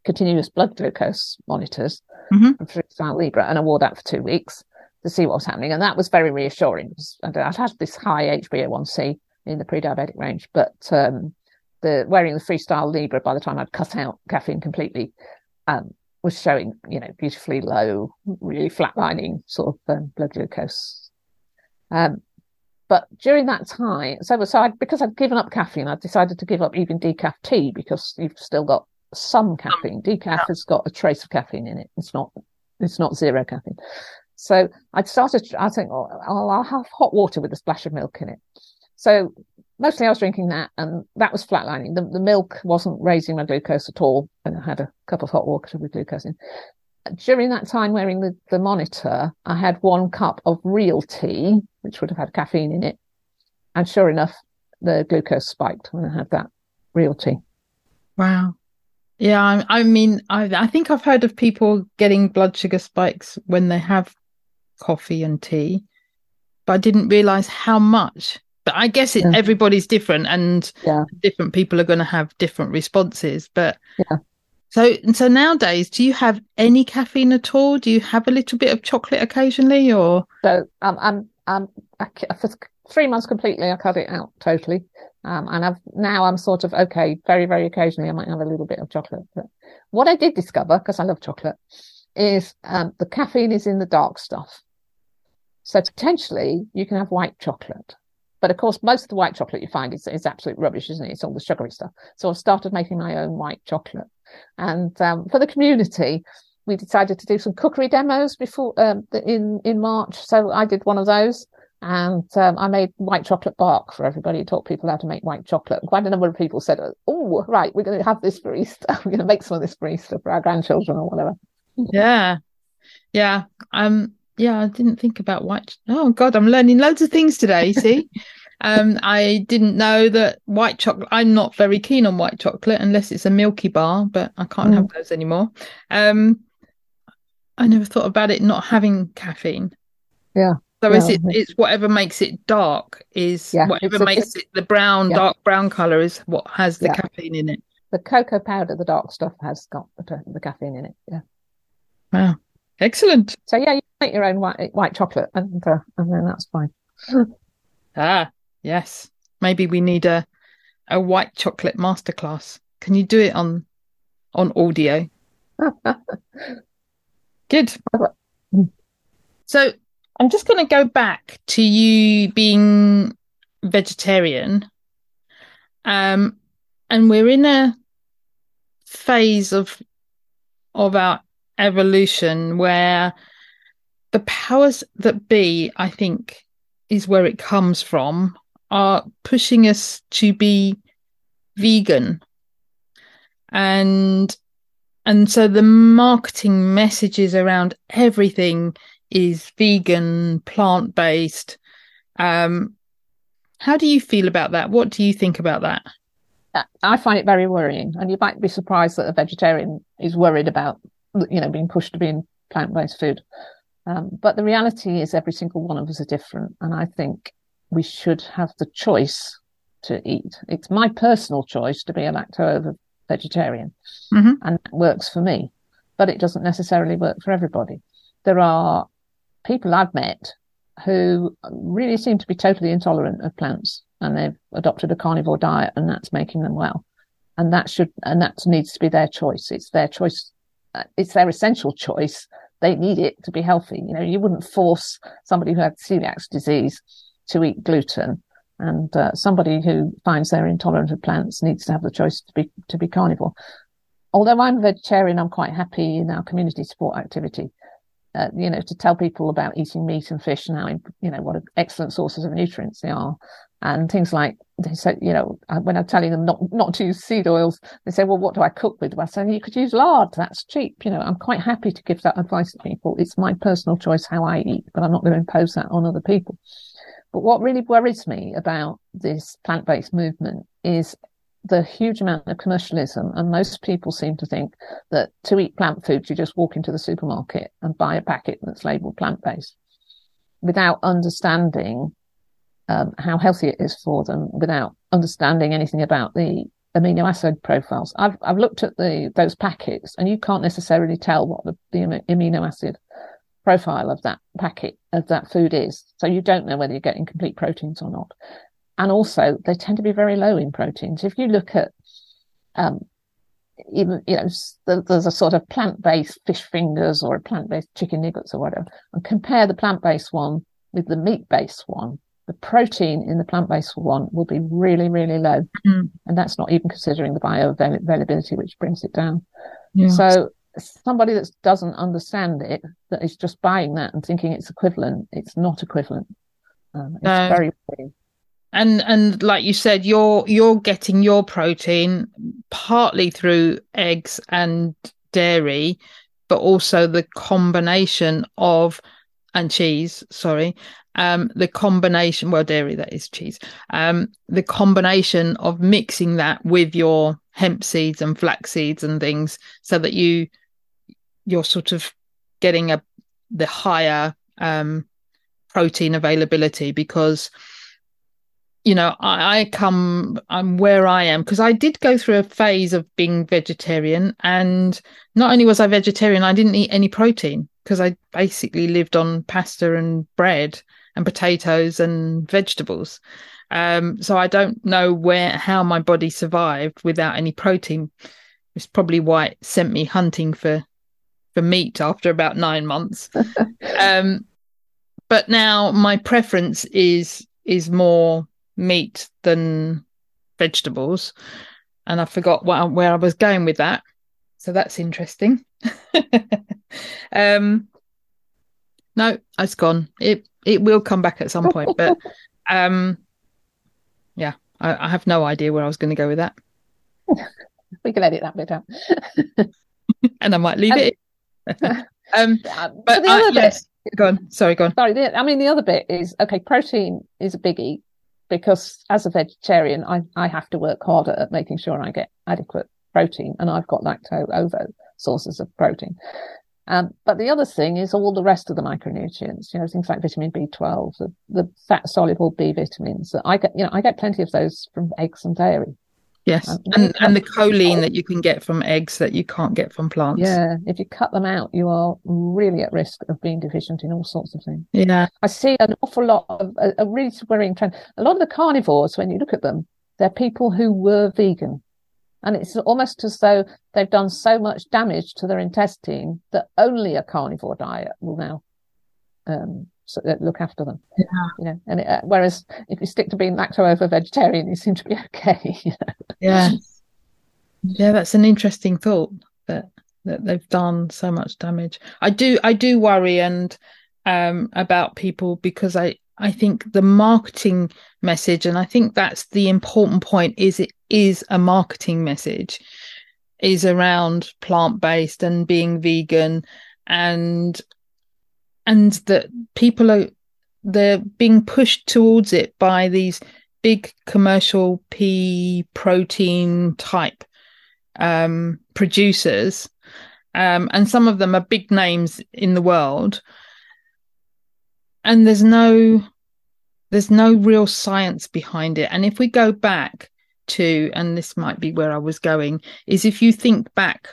continuous blood glucose monitors mm-hmm. from Freestyle Libre and I wore that for two weeks to see what was happening. And that was very reassuring because I'd had this high HbA1c in the pre-diabetic range, but, um, the wearing the Freestyle Libre by the time I'd cut out caffeine completely, um, was showing, you know, beautifully low, really flatlining sort of um, blood glucose. Um, but during that time, so, so I, because I'd given up caffeine, I decided to give up even decaf tea because you've still got some caffeine. Decaf has got a trace of caffeine in it. It's not, it's not zero caffeine. So I started, I think, oh, I'll have hot water with a splash of milk in it. So mostly I was drinking that, and that was flatlining. The, the milk wasn't raising my glucose at all, and I had a cup of hot water with glucose in. During that time wearing the, the monitor, I had one cup of real tea, which would have had caffeine in it. And sure enough, the glucose spiked when I had that real tea. Wow. Yeah, I, I mean, I, I think I've heard of people getting blood sugar spikes when they have coffee and tea, but I didn't realize how much but I guess it, yeah. everybody's different, and yeah. different people are going to have different responses. But yeah. So, so nowadays, do you have any caffeine at all? Do you have a little bit of chocolate occasionally, or? So, um, I'm, I'm, I, for three months completely, I cut it out totally. Um, and I've now I'm sort of okay. Very, very occasionally, I might have a little bit of chocolate. But what I did discover, because I love chocolate, is um, the caffeine is in the dark stuff. So potentially, you can have white chocolate. But of course, most of the white chocolate you find is, is absolute rubbish, isn't it? It's all the sugary stuff. So I've started making my own white chocolate. And um, for the community, we decided to do some cookery demos before um, in in March. So I did one of those, and um, I made white chocolate bark for everybody. Taught people how to make white chocolate. Quite a number of people said, "Oh, right, we're going to have this for Easter. we're going to make some of this for Easter for our grandchildren or whatever." Yeah, yeah. Um, yeah, I didn't think about white. Oh God, I'm learning loads of things today. See, um, I didn't know that white chocolate. I'm not very keen on white chocolate unless it's a Milky Bar, but I can't mm. have those anymore. Um, I never thought about it not having caffeine. Yeah. So is it? It's whatever makes it dark. Is yeah, whatever makes it the brown, yeah. dark brown color is what has the yeah. caffeine in it. The cocoa powder, the dark stuff, has got the, the caffeine in it. Yeah. Wow. Excellent. So yeah, you make your own white white chocolate, and uh, and then that's fine. ah, yes. Maybe we need a a white chocolate masterclass. Can you do it on on audio? Good. So I'm just going to go back to you being vegetarian. Um, and we're in a phase of of our evolution where the powers that be, I think, is where it comes from, are pushing us to be vegan. And and so the marketing messages around everything is vegan, plant based. Um, how do you feel about that? What do you think about that? I find it very worrying, and you might be surprised that a vegetarian is worried about, you know, being pushed to being plant-based food. Um, but the reality is, every single one of us are different, and I think we should have the choice to eat. It's my personal choice to be a lacto vegetarian, mm-hmm. and that works for me, but it doesn't necessarily work for everybody. There are people I've met who really seem to be totally intolerant of plants and they've adopted a carnivore diet and that's making them well. And that should, and that needs to be their choice. It's their choice. It's their essential choice. They need it to be healthy. You know, you wouldn't force somebody who had celiac disease to eat gluten and uh, somebody who finds they're intolerant of plants needs to have the choice to be to be carnivore. Although I'm a vegetarian, I'm quite happy in our community support activity uh, you know, to tell people about eating meat and fish and how, you know, what excellent sources of nutrients they are. And things like they said, you know, when I'm telling them not not to use seed oils, they say, well, what do I cook with? I say, you could use lard. That's cheap. You know, I'm quite happy to give that advice to people. It's my personal choice how I eat, but I'm not going to impose that on other people. But what really worries me about this plant-based movement is the huge amount of commercialism, and most people seem to think that to eat plant foods, you just walk into the supermarket and buy a packet that's labeled plant based without understanding um, how healthy it is for them, without understanding anything about the amino acid profiles. I've, I've looked at the those packets, and you can't necessarily tell what the, the amino acid profile of that packet of that food is. So you don't know whether you're getting complete proteins or not and also they tend to be very low in proteins. If you look at um, even you know there's a sort of plant-based fish fingers or a plant-based chicken nuggets or whatever, and compare the plant-based one with the meat-based one, the protein in the plant-based one will be really really low, mm. and that's not even considering the bioavailability, which brings it down. Yeah. So somebody that doesn't understand it, that is just buying that and thinking it's equivalent, it's not equivalent. Um, it's very and and like you said you're you're getting your protein partly through eggs and dairy but also the combination of and cheese sorry um the combination well dairy that is cheese um the combination of mixing that with your hemp seeds and flax seeds and things so that you you're sort of getting a the higher um protein availability because you know, I, I come, I'm where I am because I did go through a phase of being vegetarian. And not only was I vegetarian, I didn't eat any protein because I basically lived on pasta and bread and potatoes and vegetables. Um, so I don't know where, how my body survived without any protein. It's probably why it sent me hunting for, for meat after about nine months. um, but now my preference is, is more meat than vegetables. And I forgot what, where I was going with that. So that's interesting. um, no, it's gone. It it will come back at some point, but um, yeah, I, I have no idea where I was going to go with that. we can edit that bit out, and I might leave it. um, but the other yes, bit, go on. Sorry, go on. Sorry, the, I mean the other bit is okay. Protein is a biggie because as a vegetarian, I, I have to work harder at making sure I get adequate protein, and I've got lacto ovo sources of protein. Um, but the other thing is all the rest of the micronutrients, you know, things like vitamin B12, the, the fat soluble B vitamins. I get, you know, I get plenty of those from eggs and dairy. Yes, um, and and the choline that you can get from eggs that you can't get from plants. Yeah, if you cut them out, you are really at risk of being deficient in all sorts of things. Yeah, I see an awful lot of a, a really worrying trend. A lot of the carnivores, when you look at them, they're people who were vegan, and it's almost as though they've done so much damage to their intestine that only a carnivore diet will now um, so, uh, look after them. Yeah. You know, and it, uh, whereas if you stick to being lacto ovo vegetarian, you seem to be okay. You know? Yeah, yeah, that's an interesting thought that that they've done so much damage. I do, I do worry and um, about people because I I think the marketing message, and I think that's the important point, is it is a marketing message, is around plant based and being vegan and and that people are they're being pushed towards it by these big commercial pea protein type um, producers. Um, and some of them are big names in the world and there's no there's no real science behind it. And if we go back to and this might be where i was going is if you think back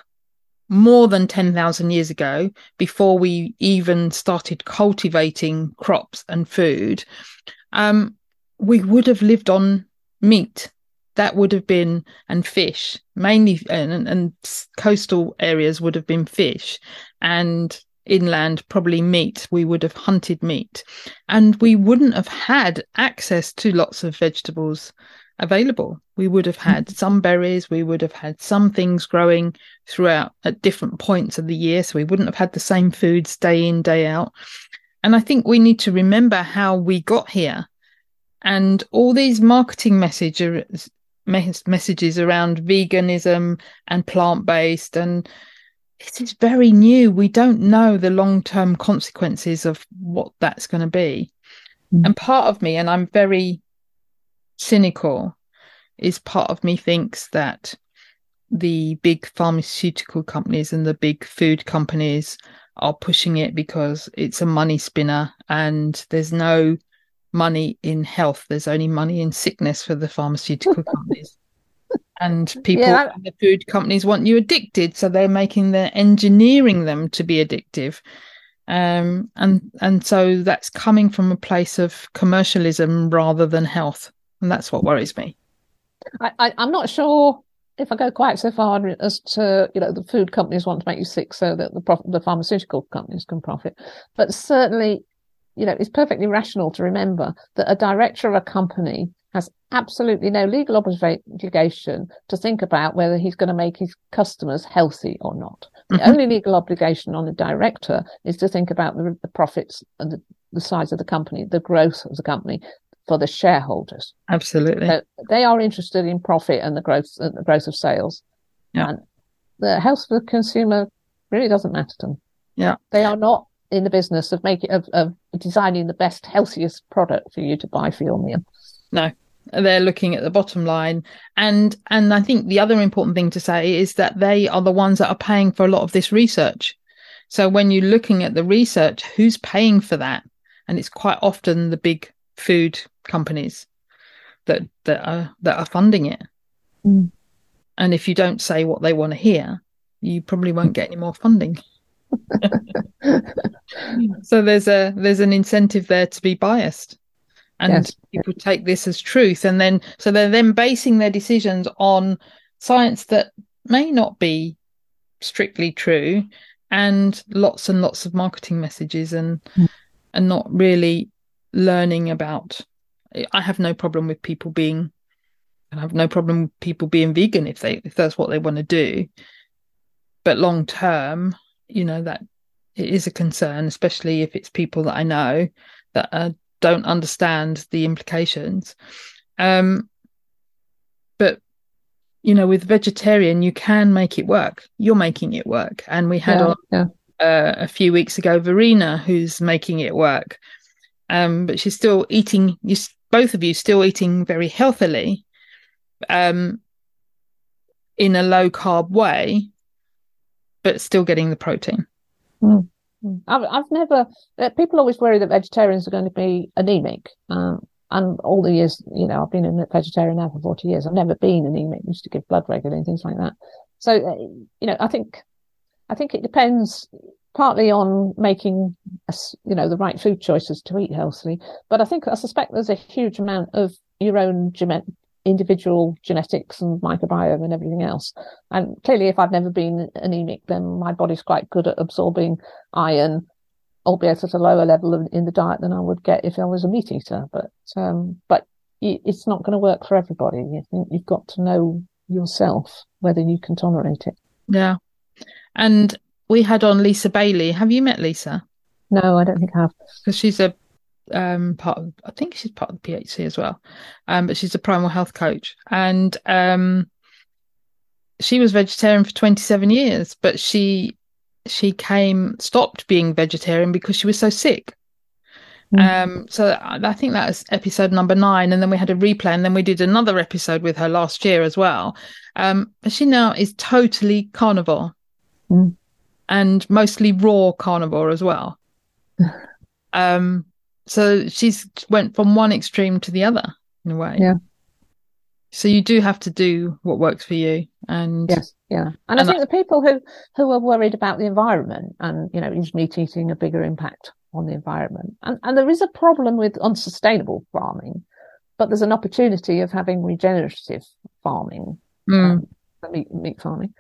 more than 10,000 years ago before we even started cultivating crops and food um, we would have lived on meat. That would have been and fish mainly and, and coastal areas would have been fish. And inland probably meat. We would have hunted meat. And we wouldn't have had access to lots of vegetables available. We would have had mm-hmm. some berries. We would have had some things growing throughout at different points of the year. So we wouldn't have had the same foods day in day out. And i think we need to remember how we got here. And all these marketing messages messages around veganism and plant-based and it is very new. We don't know the long term consequences of what that's going to be. Mm. And part of me, and I'm very cynical, is part of me thinks that the big pharmaceutical companies and the big food companies are pushing it because it's a money spinner and there's no money in health. There's only money in sickness for the pharmaceutical companies and people yeah, that... the food companies want you addicted so they're making the engineering them to be addictive. Um, and and so that's coming from a place of commercialism rather than health. And that's what worries me. I, I i'm not sure if I go quite so far as to, you know, the food companies want to make you sick so that the prof- the pharmaceutical companies can profit, but certainly, you know, it's perfectly rational to remember that a director of a company has absolutely no legal obligation to think about whether he's going to make his customers healthy or not. The mm-hmm. only legal obligation on a director is to think about the, the profits and the, the, size of the company, the growth of the company for the shareholders. Absolutely. So they are interested in profit and the growth and the growth of sales. Yeah. And the health of the consumer really doesn't matter to them. Yeah. They are not in the business of making of, of designing the best, healthiest product for you to buy for your meal. No, they're looking at the bottom line. And and i think the other important thing to say is that they are the ones that are paying for a lot of this research. So when you're looking at the research who's paying for that? And it's quite often the big food companies that that are that are funding it. Mm. and if you don't say what they want to hear you probably won't get any more funding. So there's a there's an incentive there to be biased and yes. people take this as truth and then so they're then basing their decisions on science that may not be strictly true and lots and lots of marketing messages and mm. and not really learning about i have no problem with people being i have no problem with people being vegan if they if that's what they want to do but long term you know that it is a concern especially if it's people that i know that are don't understand the implications. Um, but you know, with vegetarian, you can make it work. You're making it work, and we had yeah, on yeah. Uh, a few weeks ago Verena, who's making it work. Um, but she's still eating. You both of you still eating very healthily, um, in a low carb way, but still getting the protein. Mm. Mm. I've, I've never, uh, people always worry that vegetarians are going to be anemic. Um, and all the years, you know, I've been a vegetarian now for 40 years. I've never been anemic. I used to give blood regularly and things like that. So, uh, you know, I think, I think it depends partly on making, a, you know, the right food choices to eat healthily. But I think, I suspect there's a huge amount of your own individual genetics and microbiome and everything else. And clearly, if I've never been anemic, then my body's quite good at absorbing iron albeit at a lower level in the diet than I would get if I was a meat eater. But um, but it's not going to work for everybody. You think you've got to know yourself whether you can tolerate it. Yeah, and we had on Lisa Bailey. Have you met Lisa? No, I don't think I have. Because she's a um, part of, I think she's part of the PHC as well. Um, but she's a primal health coach. And um, she was vegetarian for 27 years, but she she came stopped being vegetarian because she was so sick. Mm. Um, so I think that was episode number nine, and then we had a replay, and then we did another episode with her last year as well. Um, but she now is totally carnivore, mm. and mostly raw carnivore as well. um, so she's went from one extreme to the other in a way. Yeah. So you do have to do what works for you. And yes, yeah. And, and I think the people who who are worried about the environment and you know, is meat eating a bigger impact on the environment? And and there is a problem with unsustainable farming, but there's an opportunity of having regenerative farming. Mm. Um, meat, meat farming.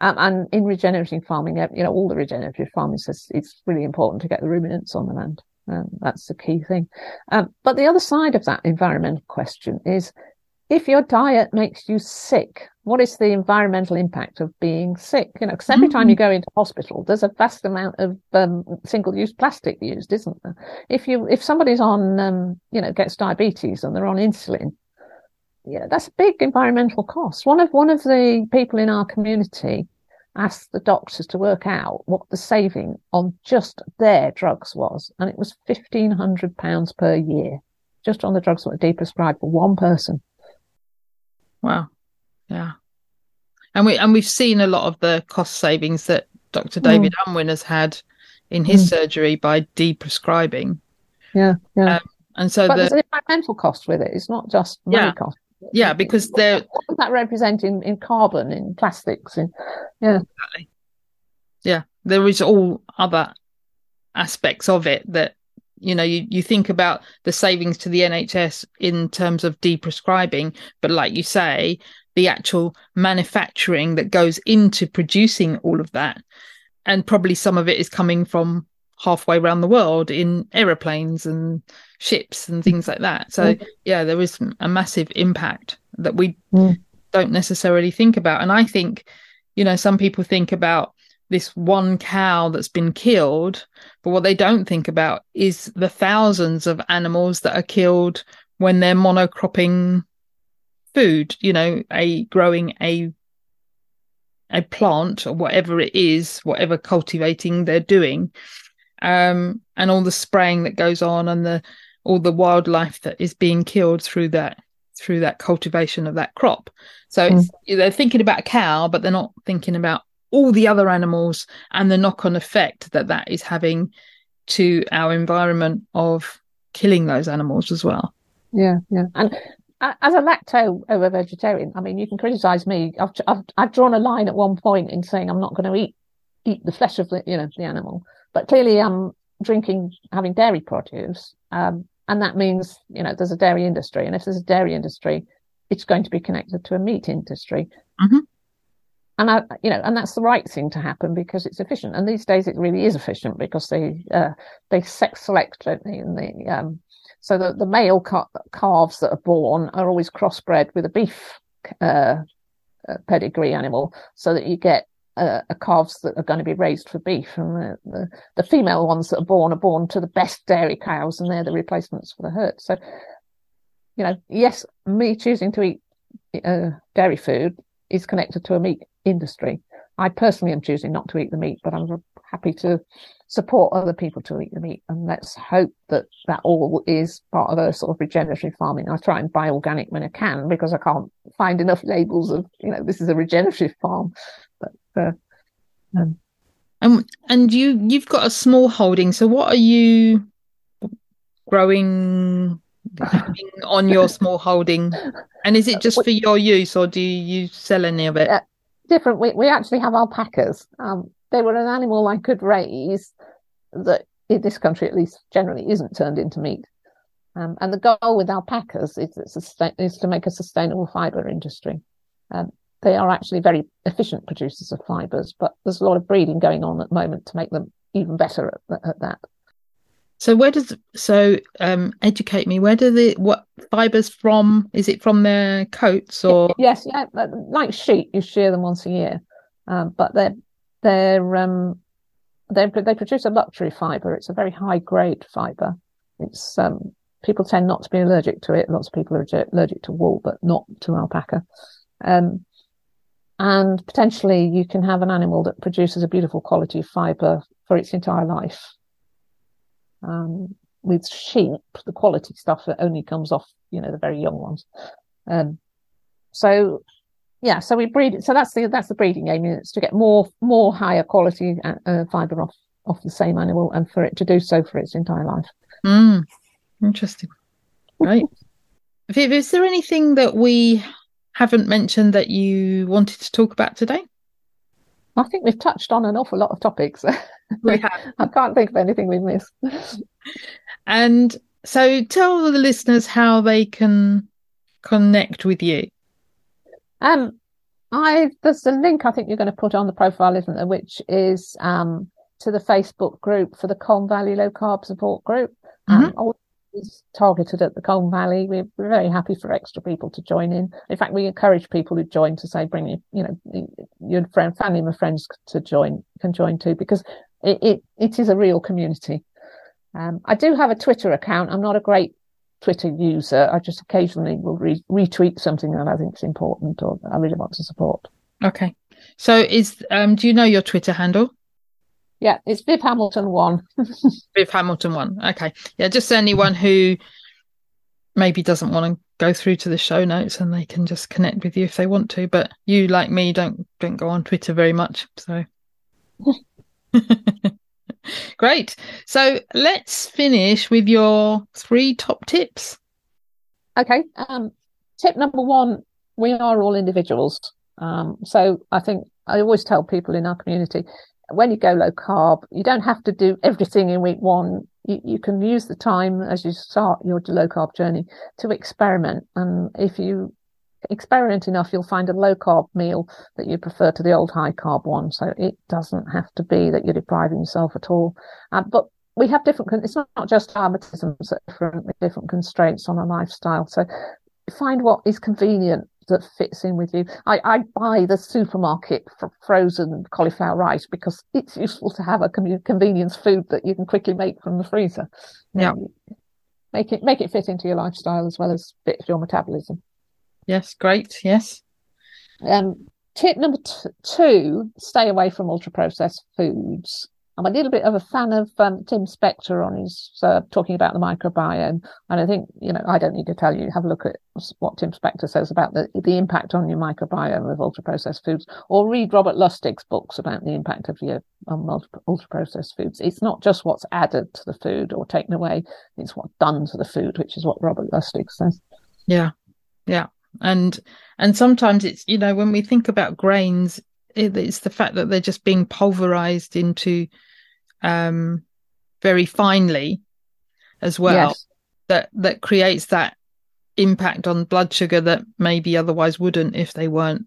Um, and in regenerative farming, you know, all the regenerative farming says it's really important to get the ruminants on the land. Um, that's the key thing. Um, but the other side of that environmental question is if your diet makes you sick, what is the environmental impact of being sick? You know, because every mm-hmm. time you mm-hmm. go into hospital, there's a vast amount of um, single-use plastic used, isn't there? If you if somebody's on, um, you know, gets diabetes and they're on insulin, yeah, that's a big environmental cost. One of one of the people in our community asked the doctors to work out what the saving on just their drugs was, and it was fifteen hundred pounds per year, just on the drugs that were deprescribed for one person. Wow. Yeah. And we and we've seen a lot of the cost savings that Dr. David mm. Unwin has had in his mm. surgery by deprescribing. Yeah, yeah. Um, and so but the, there's an environmental cost with it. It's not just money yeah, cost. Yeah, because they're what that representing in carbon, in plastics, in yeah. Exactly. Yeah. There is all other aspects of it that you know you, you think about the savings to the nhs in terms of deprescribing but like you say the actual manufacturing that goes into producing all of that and probably some of it is coming from halfway around the world in aeroplanes and ships and things like that so mm. yeah there is a massive impact that we mm. don't necessarily think about and i think you know some people think about this one cow that's been killed. But what they don't think about is the thousands of animals that are killed when they're monocropping food, you know, a growing a a plant or whatever it is, whatever cultivating they're doing. Um, and all the spraying that goes on and the all the wildlife that is being killed through that through that cultivation of that crop. So mm. they're thinking about a cow, but they're not thinking about all the other animals and the knock on effect that that is having to our environment of killing those animals as well. Yeah, yeah. And as a lacto ovo vegetarian, I mean, you can criticize me. I've, I've, I've drawn a line at one point in saying I'm not going to eat eat the flesh of the you know the animal, but clearly I'm drinking having dairy produce, um, and that means you know there's a dairy industry, and if there's a dairy industry, it's going to be connected to a meat industry. Mm-hmm and I, you know, and that's the right thing to happen because it's efficient. And these days, it really is efficient because they uh, they sex select, don't they? And the um, so the the male cal- calves that are born are always crossbred with a beef uh, uh, pedigree animal, so that you get uh, calves that are going to be raised for beef, and the, the, the female ones that are born are born to the best dairy cows, and they're the replacements for the herd. So, you know, yes, me choosing to eat uh, dairy food is connected to a meat industry. I personally am choosing not to eat the meat, but I'm happy to support other people to eat the meat. And let's hope that that all is part of a sort of regenerative farming. I try and buy organic when I can because I can't find enough labels of, you know, this is a regenerative farm. Uh, um, and and you you've got a small holding. So what are you growing on your small holding? And is it just for your use, or do you sell any of it? different. We, we actually have alpacas. Um, they were an animal I could raise that in this country, at least generally, isn't turned into meat. Um, and the goal with alpacas is, is to make a sustainable fiber industry. Um, they are actually very efficient producers of fibers, but there's a lot of breeding going on at the moment to make them even better at, at that. So where does so um educate me? Where do the what fibers from? Is it from their coats or yes, yeah, like sheep, you shear them once a year, um, but they're they're um they they produce a luxury fiber. It's a very high grade fiber. It's um people tend not to be allergic to it. Lots of people are allergic to wool, but not to alpaca. Um, and potentially you can have an animal that produces a beautiful quality of fiber for its entire life. Um, with sheep, the quality stuff that only comes off, you know, the very young ones. Um, so yeah, so we breed. So that's the that's the breeding aim. It's to get more more higher quality uh, uh, fiber off off the same animal, and for it to do so for its entire life. Mm, interesting. Right. Viv, is there anything that we haven't mentioned that you wanted to talk about today? I think we've touched on an awful lot of topics. We have. I can't think of anything we've missed. and so tell the listeners how they can connect with you. Um, I there's a link I think you're going to put on the profile, isn't there? Which is um to the Facebook group for the Colne Valley Low Carb Support Group. Mm-hmm. Um, is targeted at the Colne Valley. We're, we're, very happy for extra people to join in. In fact, we encourage people who join to say, bring your, you know, your friend, family and friends to join, can join too, because it, it, it is a real community. Um, I do have a Twitter account. I'm not a great Twitter user. I just occasionally will re- retweet something that I think is important or I really want to support. Okay. So is um do you know your Twitter handle? Yeah, it's Viv Hamilton one. Viv Hamilton one. Okay. Yeah, just anyone who maybe doesn't want to go through to the show notes and they can just connect with you if they want to. But you, like me, don't don't go on Twitter very much. So great. So let's finish with your three top tips. Okay. Um, tip number one: we are all individuals. Um, so I think I always tell people in our community when you go low carb, you don't have to do everything in week one. You, you can use the time as you start your low carb journey to experiment. And if you experiment enough, you'll find a low carb meal that you prefer to the old high carb one. So it doesn't have to be that you're depriving yourself at all. Uh, but we have different, it's not, just our metabolisms, different, different constraints on our lifestyle. So find what is convenient that fits in with you. I, I buy the supermarket frozen cauliflower rice because it's useful to have a convenience food that you can quickly make from the freezer. Yeah. make it make it fit into your lifestyle as well as fit your metabolism. Yes, great. Yes. Um, tip number t- two: stay away from ultra processed foods. I'm a little bit of a fan of um, Tim Spector on his uh, talking about the microbiome, and I think you know I don't need to tell you. Have a look at what Tim Spector says about the the impact on your microbiome of ultra processed foods, or read Robert Lustig's books about the impact of your um, ultra processed foods. It's not just what's added to the food or taken away; it's what's done to the food, which is what Robert Lustig says. Yeah, yeah, and and sometimes it's you know when we think about grains, it's the fact that they're just being pulverized into um, very finely as well yes. that that creates that impact on blood sugar that maybe otherwise wouldn't if they weren't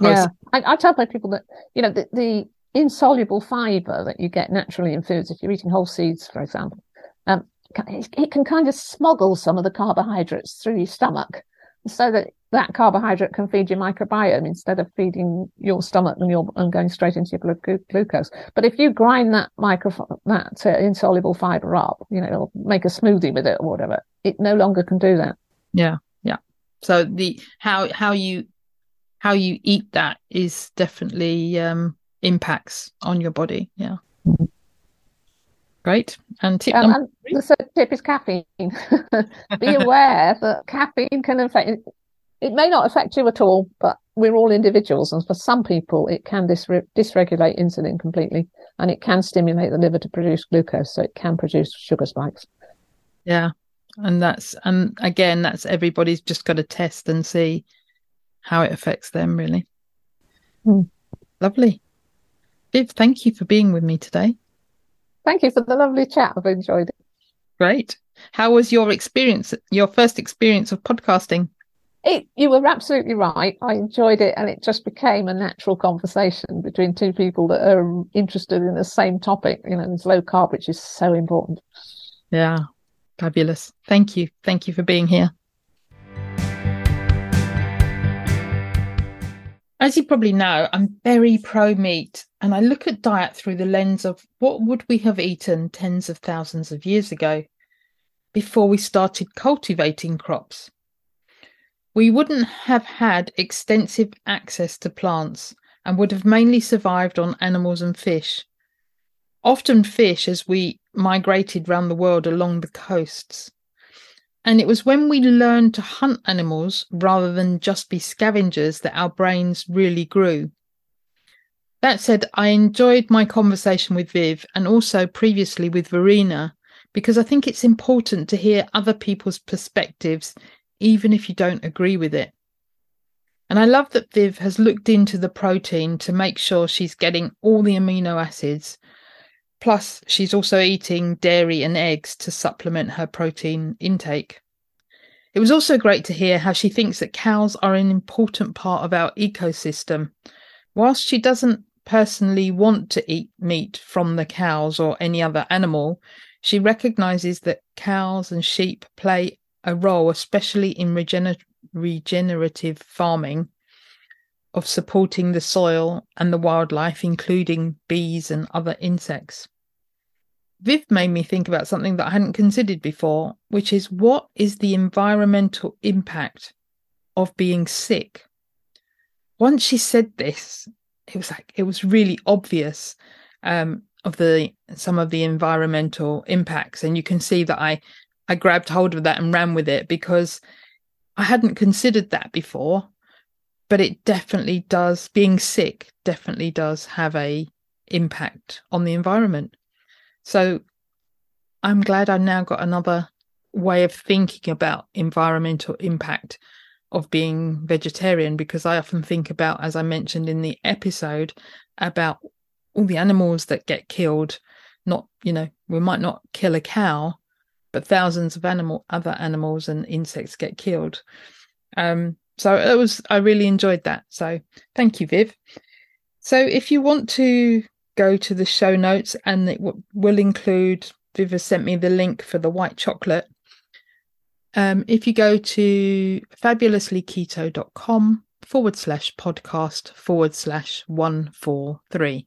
yeah. I, I, tell my people that you know the, the, insoluble fiber that you get naturally in foods if you're eating whole seeds for example um, it, it can kind of smuggle some of the carbohydrates through your stomach so that that carbohydrate can feed your microbiome instead of feeding your stomach and your and going straight into your glu- glucose. But if you grind that micro that uh, insoluble fiber up, you know, make a smoothie with it or whatever, it no longer can do that. Yeah, yeah. So the how how you how you eat that is definitely um, impacts on your body. Yeah. Mm-hmm. Great. And tip um, number and the third tip is caffeine. Be aware that caffeine can affect it may not affect you at all, but we're all individuals. And for some people, it can dysre- dysregulate insulin completely and it can stimulate the liver to produce glucose. So it can produce sugar spikes. Yeah. And that's, and again, that's everybody's just got to test and see how it affects them, really. Mm. Lovely. Viv, thank you for being with me today. Thank you for the lovely chat. I've enjoyed it. Great. How was your experience, your first experience of podcasting? It, you were absolutely right. I enjoyed it, and it just became a natural conversation between two people that are interested in the same topic. You know, it's low carb, which is so important. Yeah, fabulous. Thank you. Thank you for being here. As you probably know, I'm very pro meat and I look at diet through the lens of what would we have eaten tens of thousands of years ago before we started cultivating crops. We wouldn't have had extensive access to plants and would have mainly survived on animals and fish. Often fish as we migrated round the world along the coasts. And it was when we learned to hunt animals rather than just be scavengers that our brains really grew. That said, I enjoyed my conversation with Viv and also previously with Verena because I think it's important to hear other people's perspectives, even if you don't agree with it. And I love that Viv has looked into the protein to make sure she's getting all the amino acids. Plus, she's also eating dairy and eggs to supplement her protein intake. It was also great to hear how she thinks that cows are an important part of our ecosystem. Whilst she doesn't personally want to eat meat from the cows or any other animal, she recognizes that cows and sheep play a role, especially in regener- regenerative farming of supporting the soil and the wildlife, including bees and other insects. Viv made me think about something that I hadn't considered before, which is what is the environmental impact of being sick? Once she said this, it was like it was really obvious um, of the some of the environmental impacts, and you can see that I I grabbed hold of that and ran with it because I hadn't considered that before, but it definitely does. Being sick definitely does have a impact on the environment. So I'm glad I've now got another way of thinking about environmental impact of being vegetarian because I often think about, as I mentioned in the episode, about all the animals that get killed. Not, you know, we might not kill a cow, but thousands of animal other animals and insects get killed. Um, so it was i really enjoyed that. So thank you viv. So if you want to go to the show notes and it w- will include viv has sent me the link for the white chocolate um, if you go to fabulouslyketo.com forward slash podcast forward slash 143